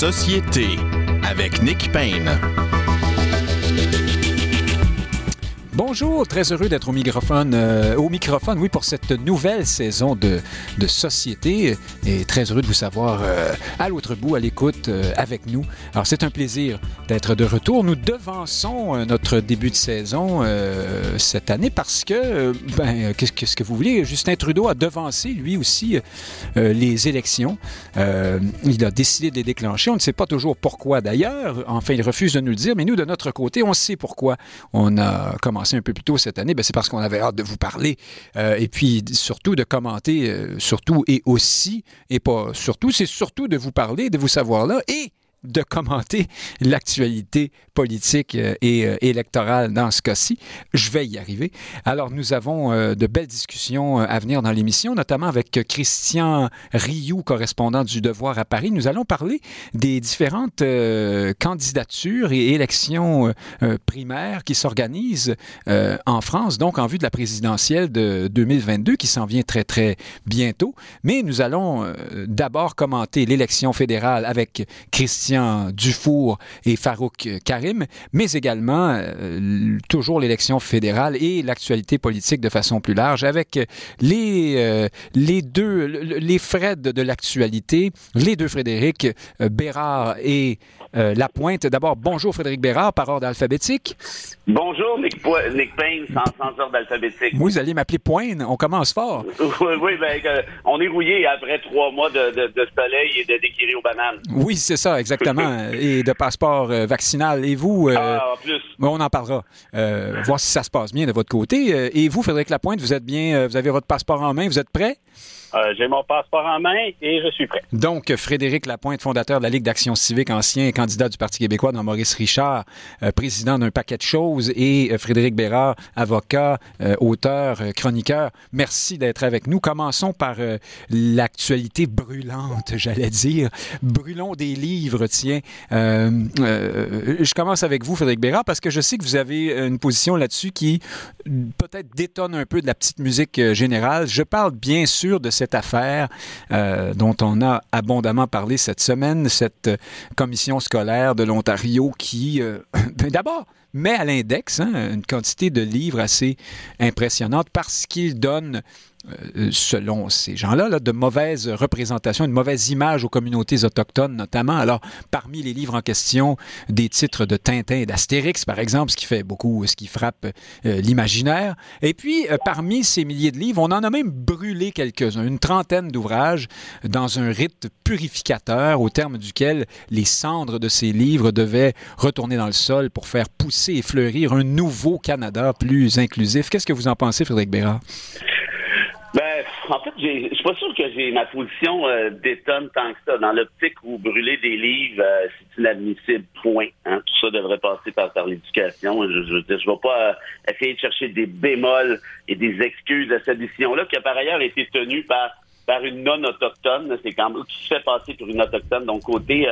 Société avec Nick Payne. Bonjour, très heureux d'être au microphone, euh, au microphone, oui, pour cette nouvelle saison de, Société et très heureux de vous savoir euh, à l'autre bout, à l'écoute euh, avec nous. Alors, c'est un plaisir d'être de retour. Nous devançons notre début de saison cette année parce que, ben, qu'est-ce que, vous voulez, Justin Trudeau a devancé lui aussi les élections. Il a décidé de les déclencher. On ne sait pas toujours pourquoi d'ailleurs. Enfin, il refuse de nous le dire, mais nous, de notre côté, on sait pourquoi on a commencé un peu plus tôt cette année. Ben, c'est parce qu'on avait hâte de vous parler euh, et puis surtout de commenter, euh, surtout et aussi, et pas surtout, c'est surtout de vous parler, de vous savoir là et de commenter l'actualité politique euh, et euh, électorale dans ce cas-ci. Je vais y arriver. Alors, nous avons euh, de belles discussions à venir dans l'émission, notamment avec Christian Rioux, correspondant du Devoir à Paris. Nous allons parler des différentes candidatures et élections primaires qui s'organisent en France, donc en vue de la présidentielle de 2022 qui s'en vient très, très bientôt. Mais nous allons d'abord commenter l'élection fédérale avec Christian Dufour et Farouk Karim, mais également euh, toujours l'élection fédérale et l'actualité politique de façon plus large avec les, euh, les deux, le- les Fred de l'actualité, les deux Frédéric euh, Bérard et euh, Lapointe. D'abord, bonjour Frédéric Bérard par ordre alphabétique. Bonjour, Nick, Po- Nick Payne, sans, sans ordre alphabétique. Vous allez m'appeler Pointe, on commence fort. Oui, oui, ben, on est rouillé après trois mois de, de, de soleil et de déquirir aux bananes. Oui, c'est ça, exactement. et de passeport euh, vaccinal. Et vous, euh, Ah, en plus. mais on en parlera. Euh, voir si ça se passe bien de votre côté. Euh, et vous, Frédéric Lapointe, vous êtes bien, vous avez votre passeport en main, vous êtes prêt? Euh, J'ai mon passeport en main et je suis prêt. Donc, Frédéric Lapointe, fondateur de la Ligue d'action civique, ancien candidat du Parti québécois dans Maurice Richard, euh, président d'un paquet de choses, et euh, Frédéric Bérard, avocat, euh, auteur, euh, chroniqueur. Merci d'être avec nous. Commençons par euh, l'actualité brûlante, j'allais dire. Brûlons des livres, tiens. Je commence avec vous, Frédéric Bérard, parce que je sais que vous avez une position là-dessus qui peut-être détonne un peu de la petite musique générale. Je parle bien sûr de cette affaire euh, dont on a abondamment parlé cette semaine, cette euh, commission scolaire de l'Ontario qui, euh, d'abord, met à l'index hein, une quantité de livres assez impressionnante parce qu'il donne euh, selon ces gens-là, là, de mauvaises représentations, une mauvaise image aux communautés autochtones notamment. Alors, parmi les livres en question, des titres de Tintin et d'Astérix, par exemple, ce qui fait beaucoup, ce qui frappe euh, l'imaginaire. Et puis, euh, parmi ces milliers de livres, on en a même brûlé quelques-uns, une trentaine d'ouvrages, dans un rite purificateur au terme duquel les cendres de ces livres devaient retourner dans le sol pour faire pousser et fleurir un nouveau Canada plus inclusif. Qu'est-ce que vous en pensez, Frédéric Bérard? Ben, en fait, je suis pas sûr que j'ai ma position euh, détonne tant que ça. Dans l'optique où brûler des livres, euh, c'est inadmissible, point. Hein. Tout ça devrait passer par, l'éducation. Je, je veux dire, je vais pas euh, essayer de chercher des bémols et des excuses à cette décision-là, qui a par ailleurs été tenue par, par une non-autochtone. C'est quand même qui se fait passer pour une autochtone. Donc, côté,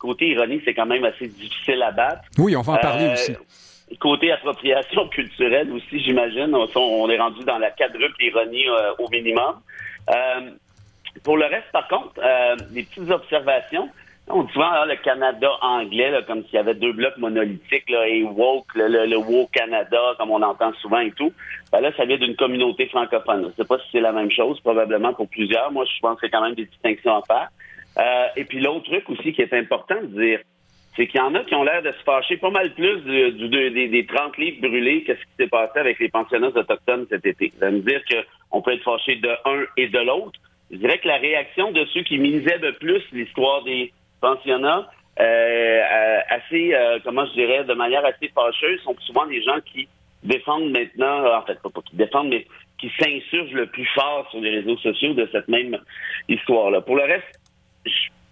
côté ironie, c'est quand même assez difficile à battre. Oui, on va en parler Euh, aussi. Côté appropriation culturelle aussi, j'imagine, on, on est rendu dans la quadruple ironie euh, au minimum. Euh, pour le reste, par contre, des petites observations. On dit souvent ah, le Canada anglais, là, comme s'il y avait deux blocs monolithiques, là, et woke, le, le, le woke Canada, comme on entend souvent et tout. Ben là, ça vient d'une communauté francophone. Je ne sais pas si c'est la même chose, probablement pour plusieurs. Moi, je pense qu'il y a quand même des distinctions à faire. Euh, et puis l'autre truc aussi qui est important de dire, c'est qu'il y en a qui ont l'air de se fâcher pas mal plus du, du- de- des, des 30 livres brûlés que ce qui s'est passé avec les pensionnats autochtones cet été. Ça veut dire qu'on peut être fâché de un et de l'autre. Je dirais que la réaction de ceux qui misaient de plus l'histoire des pensionnats, euh, euh, assez, euh, comment je dirais, de manière assez fâcheuse, sont souvent des gens qui défendent maintenant, en fait, pas, pas qui défendent, mais qui s'insurgent le plus fort sur les réseaux sociaux de cette même histoire-là. Pour le reste,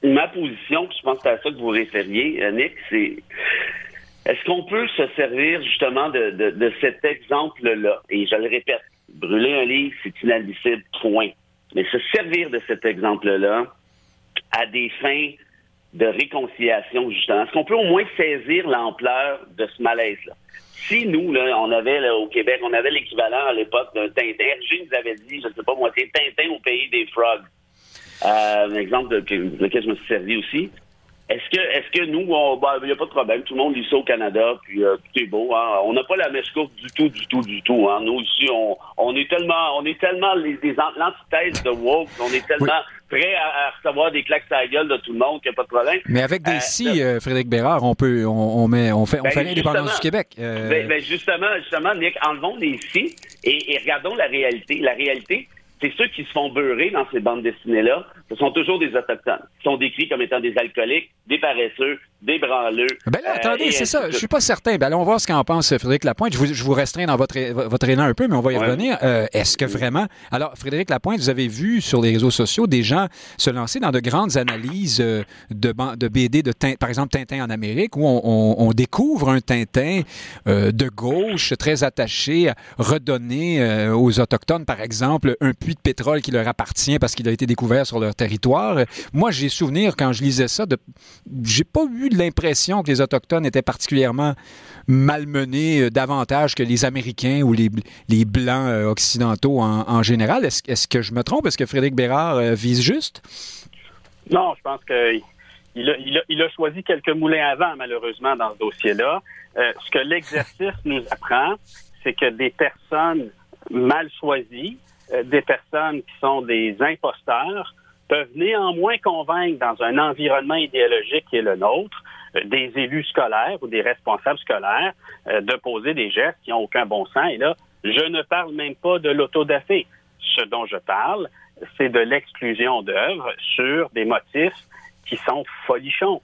ma position, je pense que c'est à ça que vous référiez, euh, Nick, c'est est-ce qu'on peut se servir justement de, de, de cet exemple-là? Et je le répète, brûler un livre, c'est inadmissible, point. Mais se servir de cet exemple-là à des fins de réconciliation, justement, est-ce qu'on peut au moins saisir l'ampleur de ce malaise-là? Si nous, là, on avait là, au Québec, on avait l'équivalent à l'époque d'un Tintin, Hergé nous avait dit, je ne sais pas moi, c'est Tintin au pays des frogs. Euh, un exemple de, de lequel je me suis servi aussi. est-ce que, est-ce que nous, il n'y a pas de problème, tout le monde lit ça au Canada, puis euh, tout est beau. Hein? On n'a pas la mèche courte du tout, du tout, du tout. Hein? Nous ici, on, on est tellement, on est tellement les, l'antithèse de woke, on est tellement prêt à, recevoir des claques à la gueule de tout le monde qu'il n'y a pas de problème. Mais avec des euh, si, euh, Frédéric Bérard, on peut, on, on met, on fait, on ben, fait l'indépendance du Québec. Ben, ben, justement, justement, Nick, enlevons les si et, et regardons la réalité. La réalité, c'est ceux qui se font beurrer dans ces bandes dessinées-là, ce sont toujours des autochtones. Ils sont décrits comme étant des alcooliques, des paresseux, des branleux. Ben là, attendez, euh, c'est ça. Je suis pas certain. Ben allons voir ce qu'en pense Frédéric Lapointe. Je vous, je vous, restreins dans votre, votre élan un peu, mais on va y revenir. Euh, est-ce que vraiment... Alors, Frédéric Lapointe, vous avez vu sur les réseaux sociaux des gens se lancer dans de grandes analyses euh, de, de BD, de par exemple Tintin en Amérique, où on, on, découvre un Tintin de gauche très attaché à redonner aux Autochtones, par exemple, un puits de pétrole qui leur appartient parce qu'il a été découvert sur leur territoire. Moi, j'ai souvenir, quand je lisais ça, de... j'ai pas eu l'impression que les Autochtones étaient particulièrement malmenés euh, davantage que les Américains ou les, les Blancs euh, occidentaux en, général. Est-ce que je me trompe? Est-ce que Frédéric Bérard euh, vise juste? Non, je pense qu'il il a, il a, choisi quelques moulins avant, malheureusement, dans ce dossier-là. ce que l'exercice nous apprend, c'est que des personnes mal choisies, des personnes qui sont des imposteurs, peuvent néanmoins convaincre dans un environnement idéologique qui est le nôtre euh, des élus scolaires ou des responsables scolaires euh, de poser des gestes qui n'ont aucun bon sens. Et là, je ne parle même pas de l'autodafé. Ce dont je parle, c'est de l'exclusion d'œuvres sur des motifs qui sont folichons,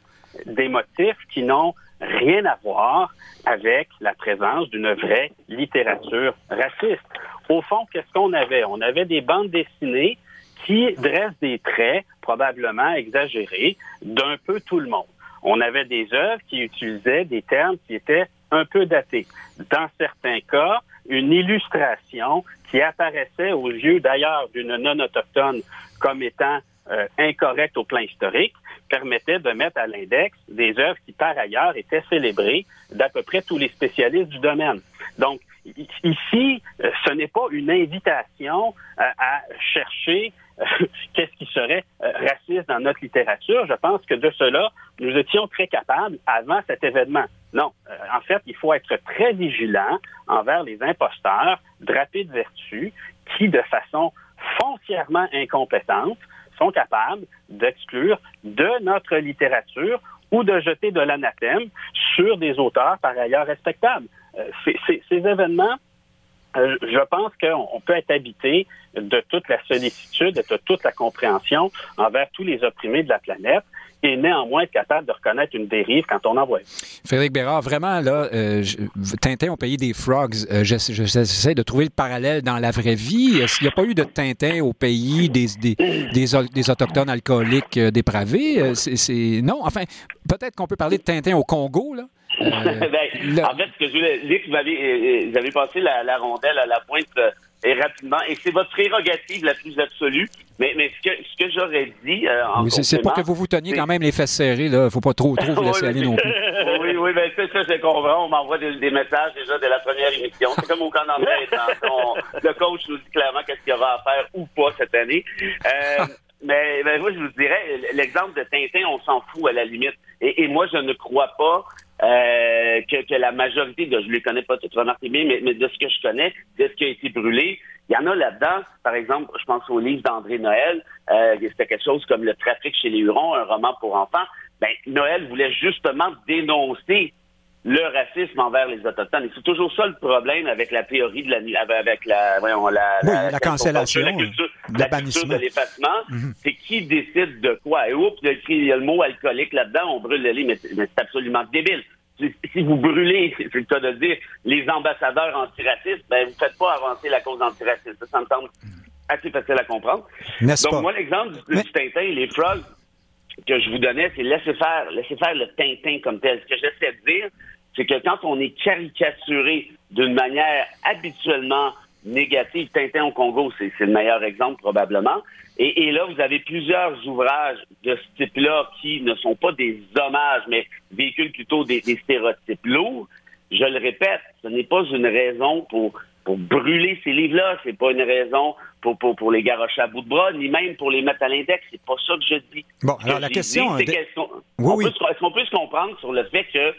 des motifs qui n'ont rien à voir avec la présence d'une vraie littérature raciste. Au fond, qu'est-ce qu'on avait? On avait des bandes dessinées qui dresse des traits probablement exagérés d'un peu tout le monde. On avait des œuvres qui utilisaient des termes qui étaient un peu datés. Dans certains cas, une illustration qui apparaissait aux yeux d'ailleurs d'une non-autochtone comme étant euh, incorrecte au plan historique permettait de mettre à l'index des œuvres qui par ailleurs étaient célébrées d'à peu près tous les spécialistes du domaine. Donc, ici, euh, ce n'est pas une invitation à chercher qu'est-ce qui serait euh, raciste dans notre littérature. Je pense que de cela, nous étions très capables avant cet événement. Non, euh, en fait, il faut être très vigilant envers les imposteurs drapés de vertu qui, de façon foncièrement incompétente, sont capables d'exclure de notre littérature ou de jeter de l'anathème sur des auteurs par ailleurs respectables. Euh, ces événements euh, je pense qu'on peut être habité de toute la sollicitude, de toute la compréhension envers tous les opprimés de la planète et néanmoins être capable de reconnaître une dérive quand on en voit. Frédéric Bérard, vraiment, là, euh, Tintin ont payé des frogs. Euh, j'essaie de trouver le parallèle dans la vraie vie. Qu'il n'y a pas eu de Tintin au pays des, des, des, Autochtones alcooliques dépravés? C'est, non, enfin, peut-être qu'on peut parler de Tintin au Congo, là. Euh, ben, en fait, ce que je voulais dire, vous avez, euh, vous avez passé la, rondelle à la pointe euh, et rapidement, et c'est votre prérogative la plus absolue. Mais, mais ce que, ce que j'aurais dit en oui, c'est pour que vous vous teniez quand même les fesses serrées, là. Faut pas trop, trop vous laisser aller non plus. oui, oui, ben ça, ça c'est comprends. On m'envoie des, messages déjà de la première émission. C'est comme au camp d'entrée. le coach nous dit clairement qu'est-ce qu'il y aura à faire ou pas cette année. Mais ben, moi, je vous dirais, l'exemple de Tintin, on s'en fout à la limite. Et, et moi, je ne crois pas euh, que, la majorité, de, je ne les connais pas toutes, bien, mais, mais, de ce que je connais, de ce qui a été brûlé, il y en a là-dedans, par exemple, je pense au livre d'André Noël, euh, c'était quelque chose comme Le trafic chez les Hurons, un roman pour enfants. Ben, Noël voulait justement dénoncer le racisme envers les autochtones. Et c'est toujours ça le problème avec la théorie de la avec la voyons, la, la, cancellation, la culture, la culture de l'effacement. Mhm. C'est qui décide de quoi. Et oups, il y a le mot alcoolique là-dedans, on brûle le lit, mais, c'est absolument débile. Si vous brûlez, c'est le cas de dire, les ambassadeurs antiracistes, ben vous faites pas avancer la cause antiraciste. Ça, me semble assez facile à comprendre. Donc moi, l'exemple du, du Tintin, les frogs que je vous donnais, c'est laisser faire, laisser faire le Tintin comme tel. Ce que j'essaie de dire, c'est que quand on est caricaturé d'une manière habituellement négative, Tintin au Congo, c'est le meilleur exemple probablement. Et, là, vous avez plusieurs ouvrages de ce type-là qui ne sont pas des hommages, mais véhiculent plutôt des, stéréotypes lourds. Je le répète, ce n'est pas une raison pour, pour brûler ces livres-là, c'est pas une raison pour, pour, pour les garocher à bout de bras, ni même pour les mettre à l'index. C'est pas ça que je dis. Bon, alors la question... dit, de- qu'est-ce qu'on- Oui, on oui. peut Est-ce peut se comprendre sur le fait que,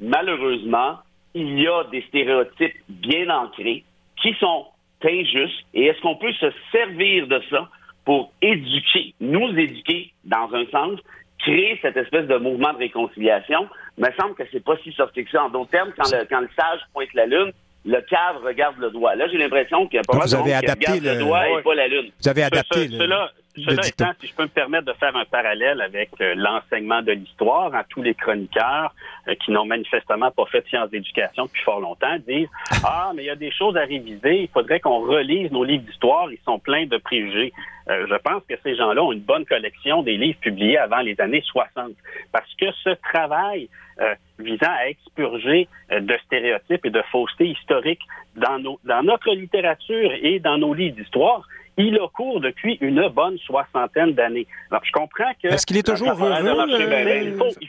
malheureusement, il y a des stéréotypes bien ancrés qui sont injustes et est-ce qu'on peut se servir de ça pour éduquer, nous éduquer dans un sens, créer cette espèce de mouvement de réconciliation? Il me semble que c'est pas si sorti que ça. En d'autres termes, quand le, quand le sage pointe la lune, le cave regarde le doigt. Là, j'ai l'impression qu'il y a pas mal vous de monde avez qui adapté regarde le, le- doigt Ouais. et pas la lune. Vous avez adapté ce- le, cela, le cela étant, si je peux me permettre de faire un parallèle avec euh, l'enseignement de l'histoire, hein, tous les chroniqueurs euh, qui n'ont manifestement pas fait de sciences d'éducation depuis fort longtemps disent Ah, mais il y a des choses à réviser, il faudrait qu'on relise nos livres d'histoire, ils sont pleins de préjugés. Euh, je pense que ces gens-là ont une bonne collection des livres publiés avant les années 60. Parce que ce travail euh, visant à expurger de stéréotypes et de faussetés historiques dans, nos, dans notre littérature et dans nos livres d'histoire, il a cours depuis une bonne soixantaine d'années. Alors, je comprends que... Est-ce qu'il est toujours heureux? bien, euh. Mais il faut, il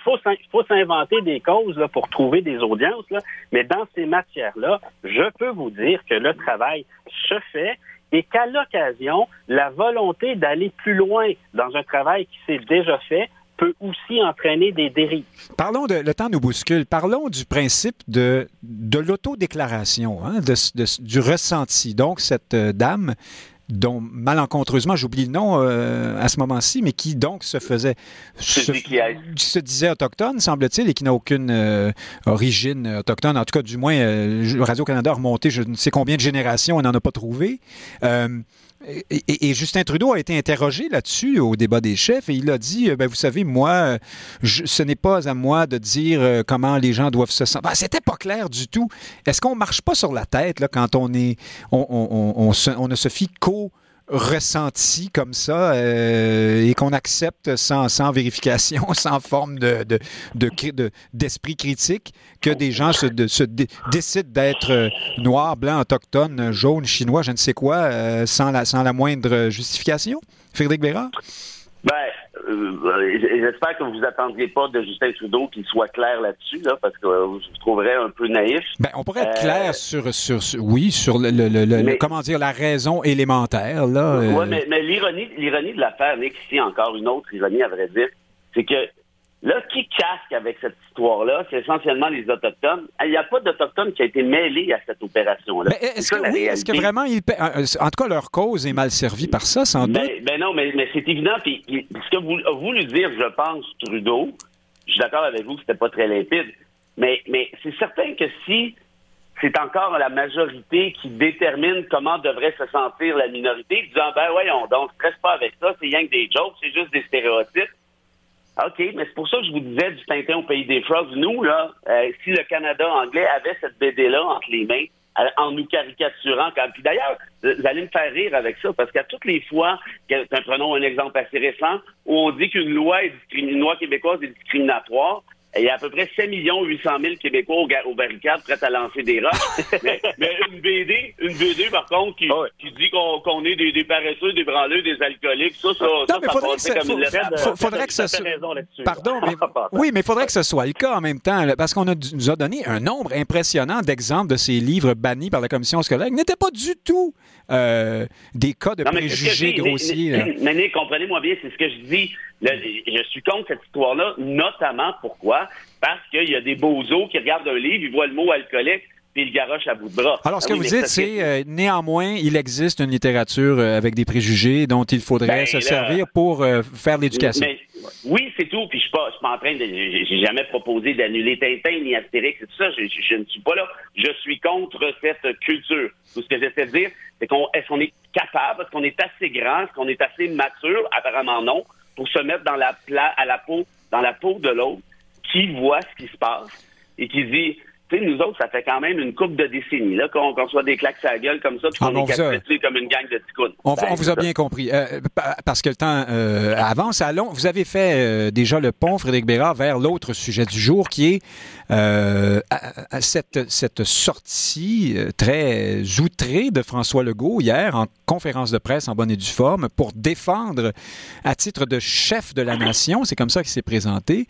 faut s'inventer des causes là, pour trouver des audiences, là. mais dans ces matières-là, je peux vous dire que le travail se fait et qu'à l'occasion, la volonté d'aller plus loin dans un travail qui s'est déjà fait peut aussi entraîner des dérives. Parlons de le temps nous bouscule. Parlons du principe de, de l'autodéclaration, hein, de, de- du ressenti. Donc, cette euh, dame dont malencontreusement j'oublie le nom euh, à ce moment-ci, mais qui donc se faisait se, qui se disait autochtone, semble-t-il, et qui n'a aucune euh, origine autochtone. En tout cas, du moins, euh, Radio-Canada a remonté je ne sais combien de générations, on n'en a pas trouvé. Et, Justin Trudeau a été interrogé là-dessus au débat des chefs et il a dit, euh, ben, vous savez, moi, ce n'est pas à moi de dire euh, comment les gens doivent se sentir. Ben, C'était pas clair du tout. Est-ce qu'on marche pas sur la tête quand on est, on, ne se fie qu'au ressenti comme ça euh, et qu'on accepte sans, sans vérification, sans forme de, de- de d'esprit critique, que des gens se, de- se dé- décident d'être euh, noirs, blancs, autochtones, jaunes, chinois, je ne sais quoi, euh, sans, la, sans la moindre justification? Frédéric Bérard? Ben, j'espère que vous attendiez pas de Justin Trudeau qu'il soit clair là-dessus, là, parce que euh, je vous trouverais un peu naïf. Ben, on pourrait être Euh, clair sur, sur, sur- oui, sur le, le- le- comment dire, la raison élémentaire. Là, euh, Ouais, mais, mais l'ironie, l'ironie de l'affaire, Nick, ici encore une autre ironie à vrai dire, c'est que là, qui casque avec cette histoire-là, c'est essentiellement les Autochtones. Il n'y a pas d'Autochtones qui a été mêlé à cette opération-là. Ben, est-ce que, oui, vraiment, ils paient- euh, en tout cas, leur cause est mal servie par ça, sans doute? Ben, ben non, mais, mais c'est évident. Puis, puis ce que vous, a voulu dire, je pense, Trudeau, je suis d'accord avec vous que c'était pas très limpide, mais, mais c'est certain que si c'est encore la majorité qui détermine comment devrait se sentir la minorité, disant ben voyons donc, stresse pas avec ça, c'est rien que des jokes, c'est juste des stéréotypes. OK, mais c'est pour ça que je vous disais du Tintin au pays des frogs. Nous, là, euh, si le Canada anglais avait cette BD-là entre les mains, euh, en nous caricaturant. Quand... Puis d'ailleurs, vous allez me faire rire avec ça, parce qu'à toutes les fois, ben, prenons un exemple assez récent, où on dit qu'une loi, est une loi québécoise est discriminatoire, il y a à peu près 7 800 000 Québécois aux, aux barricades prêts à lancer des roches. mais, mais une BD, une BD par contre, qui, dit qu'on est des, des paresseux, des branleux, des alcooliques, ça, ça, Non, ça, mais ça faudrait que comme faut- une lettre. faut- Fred, faudrait que t'as soit-. Pardon, mais oui, mais il faudrait que ce soit le cas en même temps, là, parce qu'on nous a donné un nombre impressionnant d'exemples de ces livres bannis par la commission scolaire qui n'étaient pas du tout euh, des cas de Non, préjugés dis. grossiers. Mais, mais comprenez-moi bien, c'est ce que je dis. Je suis contre cette histoire-là, notamment pourquoi? Parce qu'il y a des bozos qui regardent un livre, ils voient le mot alcoolique, puis garochent à bout de bras. Alors, ce Ah que oui, vous dites, c'est euh, néanmoins, il existe une littérature euh, avec des préjugés dont il faudrait Ben, se là- servir pour euh, faire l'éducation. Oui, c'est tout. Puis je suis pas, je suis pas en train de, j'ai jamais proposé d'annuler Tintin ni Astérix et tout ça. Je, je- je ne suis pas là. Je suis contre cette culture. Tout ce que j'essaie de dire, c'est qu'on, est-ce qu'on est capable, est-ce qu'on est assez grand, est-ce qu'on est assez mature, apparemment non, pour se mettre dans la pla- à la peau, dans la peau de l'autre, qui voit ce qui se passe et qui dit, nous autres, ça fait quand même une couple de décennies là qu'on qu'on soit des claques à la gueule comme ça, puis Ah, qu'on est vous a- comme une gang de ticounes. On, Ben, on vous a c'est ça. bien compris. Euh, pa- parce que le temps euh, avance. Allons, vous avez fait euh, déjà le pont, Frédéric Bérard, vers l'autre sujet du jour, qui est à- à cette, cette sortie très outrée de François Legault hier en conférence de presse en bonne et due forme pour défendre, à titre de chef de la nation, c'est comme ça qu'il s'est présenté,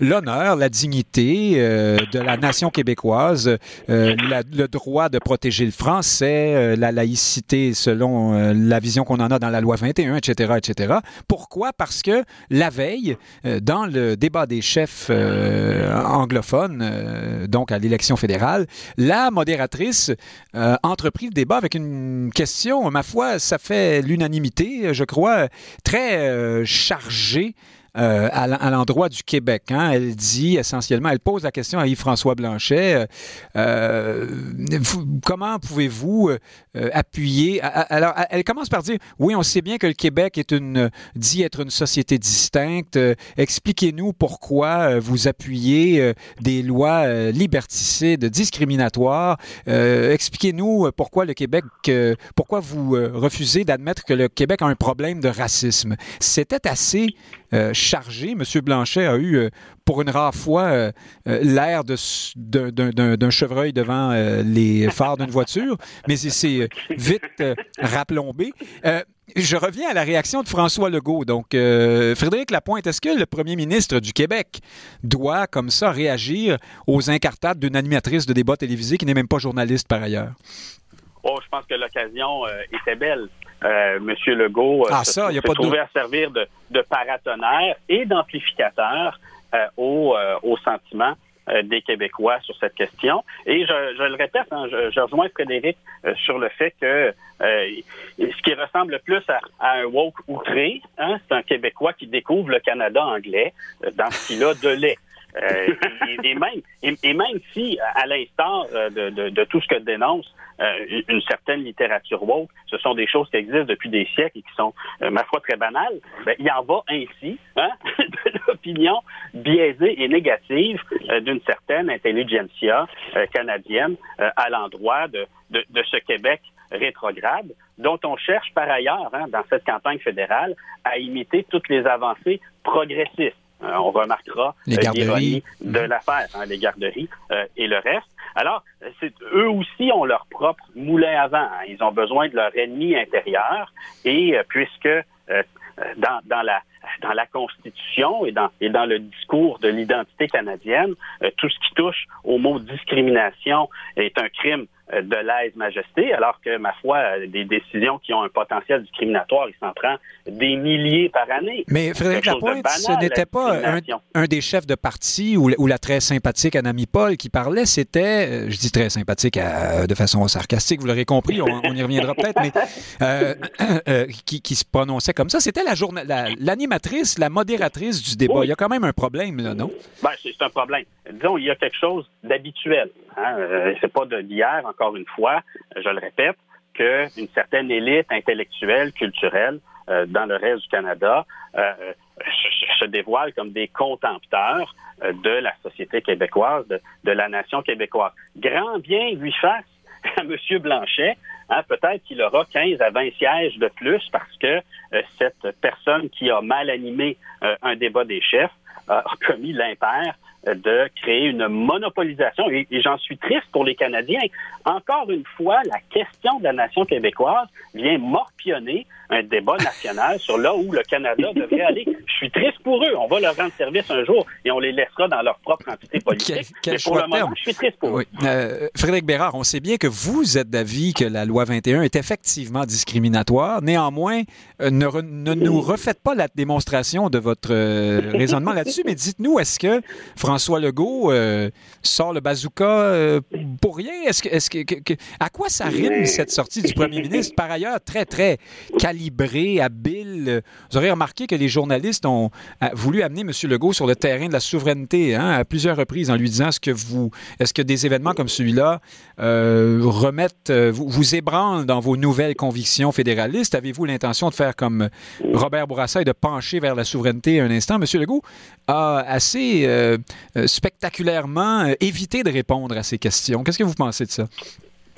l'honneur, la dignité de la nation québécoise, le droit de protéger le français, la laïcité selon la vision qu'on en a dans la loi 21, etc., etc. Pourquoi? Parce que la veille, dans le débat des chefs anglophones, donc à l'élection fédérale, la modératrice entreprit le débat avec une question, ma foi, ça fait l'unanimité, je crois, très chargée euh, à l'endroit du Québec. Hein. Elle dit essentiellement, elle pose la question à Yves-François Blanchet, euh, euh comment pouvez-vous appuyer... Alors, elle commence par dire, oui, on sait bien que le Québec est une, dit être une société distincte. Expliquez-nous pourquoi vous appuyez des lois liberticides, discriminatoires. Expliquez-nous pourquoi le Québec, pourquoi vous refusez d'admettre que le Québec a un problème de racisme. C'était assez euh, chargé. M. Blanchet a eu, euh, pour une rare fois, euh, l'air d'un chevreuil devant les phares d'une voiture, mais c'est vite rapplombé. Je reviens à la réaction de François Legault. Donc, Frédéric Lapointe, est-ce que le premier ministre du Québec doit, comme ça, réagir aux incartades d'une animatrice de débat télévisé qui n'est même pas journaliste par ailleurs? Oh, je pense que l'occasion était belle. Euh, Monsieur Legault euh, ah, se, à servir de, de paratonnerre et d'amplificateur euh, au, au sentiment des Québécois sur cette question. Et je, je le répète, hein, je, je, rejoins Frédéric sur le fait que ce qui ressemble le plus à, un woke outré, hein, c'est un Québécois qui découvre le Canada anglais dans ce qu'il a de lait. Euh, et, même, et, même si, à l'instar de, de, tout ce que dénonce euh, une certaine littérature woke, ce sont des choses qui existent depuis des siècles et qui sont, euh, ma foi, très banales, ben, il en va ainsi hein, de l'opinion biaisée et négative d'une certaine intelligentsia canadienne à l'endroit de ce Québec rétrograde, dont on cherche par ailleurs, hein, dans cette campagne fédérale, à imiter toutes les avancées progressistes. Euh, on remarquera les l'ironie de l'affaire, hein, les garderies euh, et le reste. Alors, eux aussi ont leur propre moulin à vent. Hein. Ils ont besoin de leur ennemi intérieur et euh, puisque dans, dans, la dans la Constitution et dans, et dans le discours de l'identité canadienne, tout ce qui touche au mot discrimination est un crime euh, de l'aise-majesté, alors que, ma foi, des décisions qui ont un potentiel discriminatoire, il s'en prend des milliers par année. Mais Frédéric Lapointe, ce n'était pas un, des chefs de parti ou, la très sympathique Anami Paul qui parlait, c'était, euh, je dis très sympathique de façon sarcastique, vous l'aurez compris, on, y reviendra peut-être, mais euh, qui, se prononçait comme ça, c'était l'animatrice, la, modératrice du débat. Il y a quand même un problème, là, non? Ben, c'est un problème. Disons, il y a quelque chose d'habituel. Hein? c'est pas d'hier, encore une fois, je le répète, qu'une certaine élite intellectuelle, culturelle, euh, dans le reste du Canada, euh, se, dévoile comme des contempteurs euh, de la société québécoise, de, la nation québécoise. Grand bien lui fasse à M. Blanchet. Hein, peut-être qu'il aura 15 à 20 sièges de plus parce que cette personne qui a mal animé un débat des chefs a commis l'impair de créer une monopolisation. Et, j'en suis triste pour les Canadiens. Encore une fois, la question de la nation québécoise vient morpionner un débat national sur là où le Canada devrait aller. Je suis triste pour eux. On va leur rendre service un jour et on les laissera dans leur propre entité politique. Mais pour le moment, je suis triste pour eux. Euh, Frédéric Bérard, on sait bien que vous êtes d'avis que la loi 21 est effectivement discriminatoire. Néanmoins, euh, ne, nous refaites pas la démonstration de votre euh, raisonnement là-dessus, mais dites-nous, est-ce que François Legault sort le bazooka pour rien? Est-ce que, est-ce que, à quoi ça rime cette sortie du premier ministre? Par ailleurs, très, très calibré, habile. Vous aurez remarqué que les journalistes ont voulu amener M. Legault sur le terrain de la souveraineté hein, à plusieurs reprises en lui disant est-ce que vous, est-ce que des événements comme celui-là euh, remettent, euh, vous, vous ébranlent dans vos nouvelles convictions fédéralistes? Avez-vous l'intention de faire comme Robert Bourassa et de pencher vers la souveraineté un instant? M. Legault a assez euh, spectaculairement évité de répondre à ces questions. Qu'est-ce que vous pensez de ça?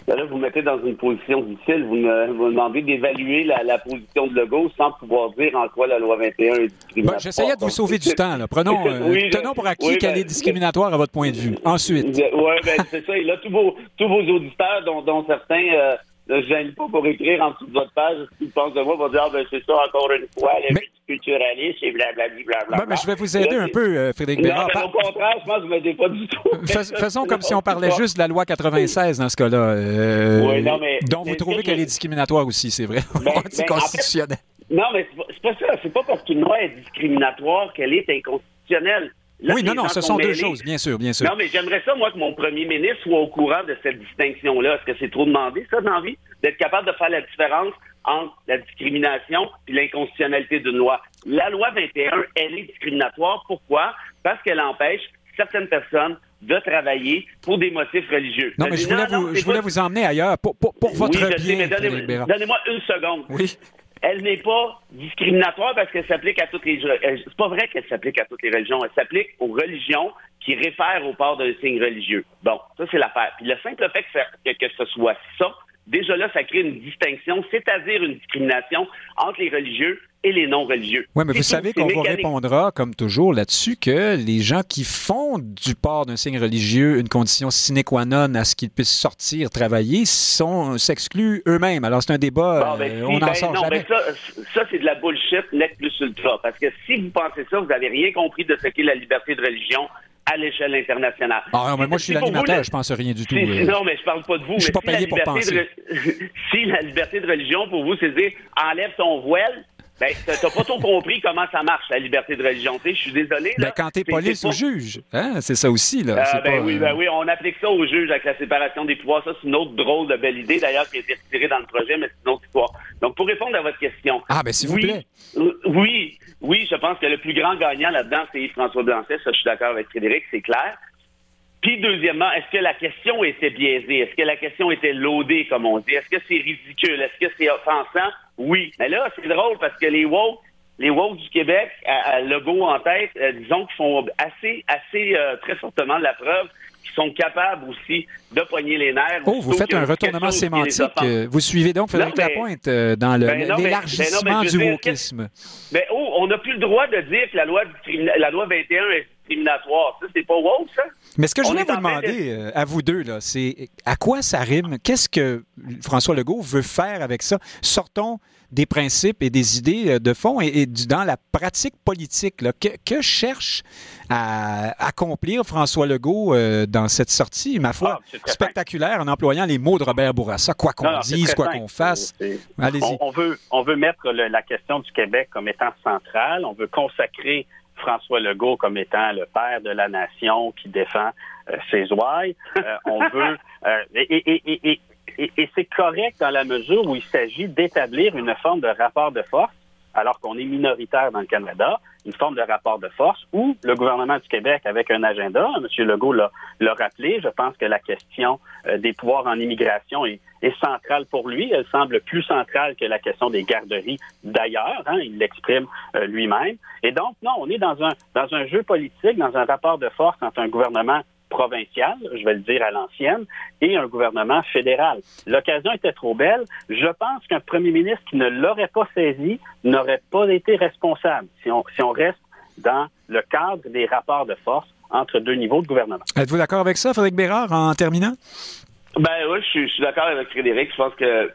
Ben là, vous mettez dans une position difficile. Vous me, demandez d'évaluer la, position de Legault sans pouvoir dire en quoi la loi 21 est discriminatoire. Ben, J'essayais de vous sauver du temps. Prenons, euh, tenons pour acquis qu'elle est discriminatoire à votre point de vue. Ensuite. Oui, ben, c'est ça. Et là, tous vos, tous vos auditeurs, dont, certains... Euh, ne gêne pas pour écrire en dessous de votre page ce qu'ils pensent de moi, pour dire, ah, ben, c'est ça, encore une fois, le Mais- multiculturalisme et blablabla. Ouais, mais je vais vous aider Là, un peu, euh, Frédéric Bérard. au contraire, je pense que vous m'aidez pas du tout. Fais- faisons comme si on parlait juste de la loi 96 dans ce cas-là. euh, Oui, non, mais- dont vous trouvez qu'elle est discriminatoire aussi, c'est vrai. Ben, ben, en Anticonstitutionnelle. Non, mais c'est pas, c'est pas ça. C'est pas parce qu'une loi est discriminatoire qu'elle est inconstitutionnelle. Là, Oui, non, non, ce sont deux choses, bien sûr, bien sûr. Non, mais j'aimerais ça, moi, que mon premier ministre soit au courant de cette distinction-là. Est-ce que c'est trop demandé, ça, dans vie? D'être capable de faire la différence entre la discrimination et l'inconstitutionnalité d'une loi? La loi 21, elle est discriminatoire. Pourquoi? Parce qu'elle empêche certaines personnes de travailler pour des motifs religieux. Non, mais je voulais, non, vous, je voulais vous emmener ailleurs pour, pour, pour votre oui, bien, donnez- donnez-moi une seconde. Oui. Elle n'est pas discriminatoire parce qu'elle s'applique à toutes les. elle- C'est pas vrai qu'elle s'applique à toutes les religions. Elle s'applique aux religions qui réfèrent au port d'un signe religieux. Bon, ça c'est l'affaire. Puis le simple fait que, que ce soit ça, déjà là, ça crée une distinction, c'est-à-dire une discrimination entre les religieux et les non-religieux. Oui, mais vous savez qu'on vous répondra, comme toujours, là-dessus, que les gens qui font du port d'un signe religieux une condition sine qua non à ce qu'ils puissent sortir travailler s'excluent eux-mêmes. Alors, c'est un débat, Bon, ben, euh, si, on n'en ben, sort non, jamais. ben, ça, ça c'est de la bullshit net plus ultra. Parce que si vous pensez ça, vous n'avez rien compris de ce qu'est la liberté de religion à l'échelle internationale. Ah, non, mais moi, je suis l'animateur, je pense rien du tout. Euh. non, mais je parle pas de vous. Je suis pas si payé pour de re- si la liberté de religion, pour vous, c'est dire enlève ton voile, ben, t'as pas trop compris comment ça marche, la liberté de religion. Je suis désolé. Ben, là. quand t'es police ou juge, hein, c'est ça aussi. Là. Euh, C'est ben pas, oui, euh, ben oui, on applique ça aux juges avec la séparation des pouvoirs. Ça, c'est une autre drôle de belle idée, d'ailleurs, qui a été retirée dans le projet, mais c'est une autre histoire. Donc, pour répondre à votre question. Ah, ben s'il vous oui, plaît. euh, Oui, oui, je pense que le plus grand gagnant là-dedans, c'est Yves-François Blanchet. Ça, je suis d'accord avec Frédéric, c'est clair. Puis, deuxièmement, est-ce que la question était biaisée? Est-ce que la question était loadée, comme on dit? Est-ce que c'est ridicule? Est-ce que c'est offensant? Oui. Mais là, c'est drôle parce que les woke, les woke du Québec, à, à Legault en tête, euh, disons qu'ils font assez, assez euh, très fortement la preuve qu'ils sont capables aussi de poigner les nerfs. Oh, vous faites un retournement sémantique. euh, Vous suivez donc Frédéric Non, mais- Lapointe euh, dans le- Ben l'élargissement ben du wokisme. Mais oh, on n'a plus le droit de dire que la loi, discrimina- la loi 21 est discriminatoire. Ça, c'est pas woke, ça? Mais ce que je voulais vous de- demander, euh, à vous deux, là, c'est à quoi ça rime? Qu'est-ce que François Legault veut faire avec ça? Sortons des principes et des idées euh, de fond et, et dans la pratique politique. là. Que, que cherche à accomplir François Legault euh, dans cette sortie, ma foi, Ah, spectaculaire, en employant les mots de Robert Bourassa, quoi qu'on dise, quoi qu'on fasse. Allez-y. On, on veut, on veut mettre le- la question du Québec comme étant centrale. On veut consacrer François Legault comme étant le père de la nation qui défend euh, ses ouailles. Euh, on veut euh, et, et, et, et, et- et c'est correct dans la mesure où il s'agit d'établir une forme de rapport de force, alors qu'on est minoritaire dans le Canada, une forme de rapport de force où le gouvernement du Québec avec un agenda, M. Legault l'a rappelé, je pense que la question euh, des pouvoirs en immigration est, est centrale pour lui. Elle semble plus centrale que la question des garderies d'ailleurs. Hein, il l'exprime euh, lui-même. Et donc, non, on est dans un, dans un jeu politique, dans un rapport de force entre un gouvernement provincial, je vais le dire à l'ancienne, et un gouvernement fédéral. L'occasion était trop belle. Je pense qu'un premier ministre qui ne l'aurait pas saisi n'aurait pas été responsable si on, si on reste dans le cadre des rapports de force entre deux niveaux de gouvernement. Êtes-vous d'accord avec ça, Frédéric Bérard, en terminant? Ben oui, je suis, je suis d'accord avec Frédéric. Je pense que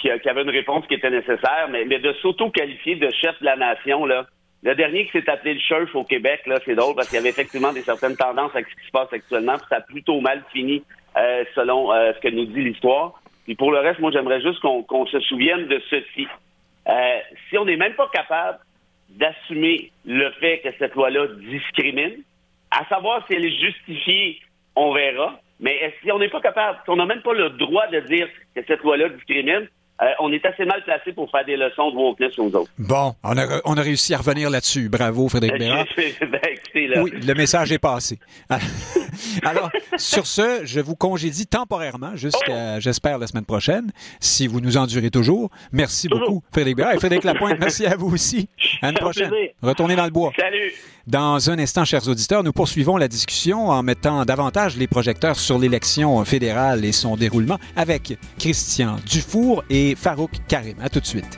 qu'il y a- qu'il y avait une réponse qui était nécessaire, mais, mais de s'auto-qualifier de chef de la nation, là. Le dernier qui s'est appelé le chef au Québec, là, c'est drôle parce qu'il y avait effectivement des certaines tendances avec ce qui se passe actuellement, puis ça a plutôt mal fini euh, selon euh, ce que nous dit l'histoire. Puis pour le reste, moi j'aimerais juste qu'on se souvienne de ceci. Euh, si on n'est même pas capable d'assumer le fait que cette loi-là discrimine, à savoir si elle est justifiée, on verra. Mais si on n'est pas capable, si on n'a même pas le droit de dire que cette loi-là discrimine, euh, on est assez mal placé pour faire des leçons de wokeness aux autres. Bon, on a, on a réussi à revenir là-dessus. Bravo, Frédéric Bérard. ben, écoutez, là. Oui, le message est passé. Alors, sur ce, je vous congédie temporairement jusqu'à, j'espère, la semaine prochaine, si vous nous endurez toujours. Merci Toujours. beaucoup, Frédéric Bérard. Et Frédéric Lapointe, merci à vous aussi. À une prochaine. Retournez dans le bois. Salut! Dans un instant, chers auditeurs, nous poursuivons la discussion en mettant davantage les projecteurs sur l'élection fédérale et son déroulement avec Christian Dufour et Farouk Karim. À tout de suite.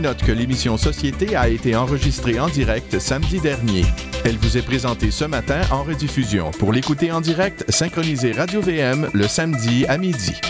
Note que l'émission Société a été enregistrée en direct samedi dernier. Elle vous est présentée ce matin en rediffusion. Pour l'écouter en direct, synchronisez Radio VM le samedi à midi.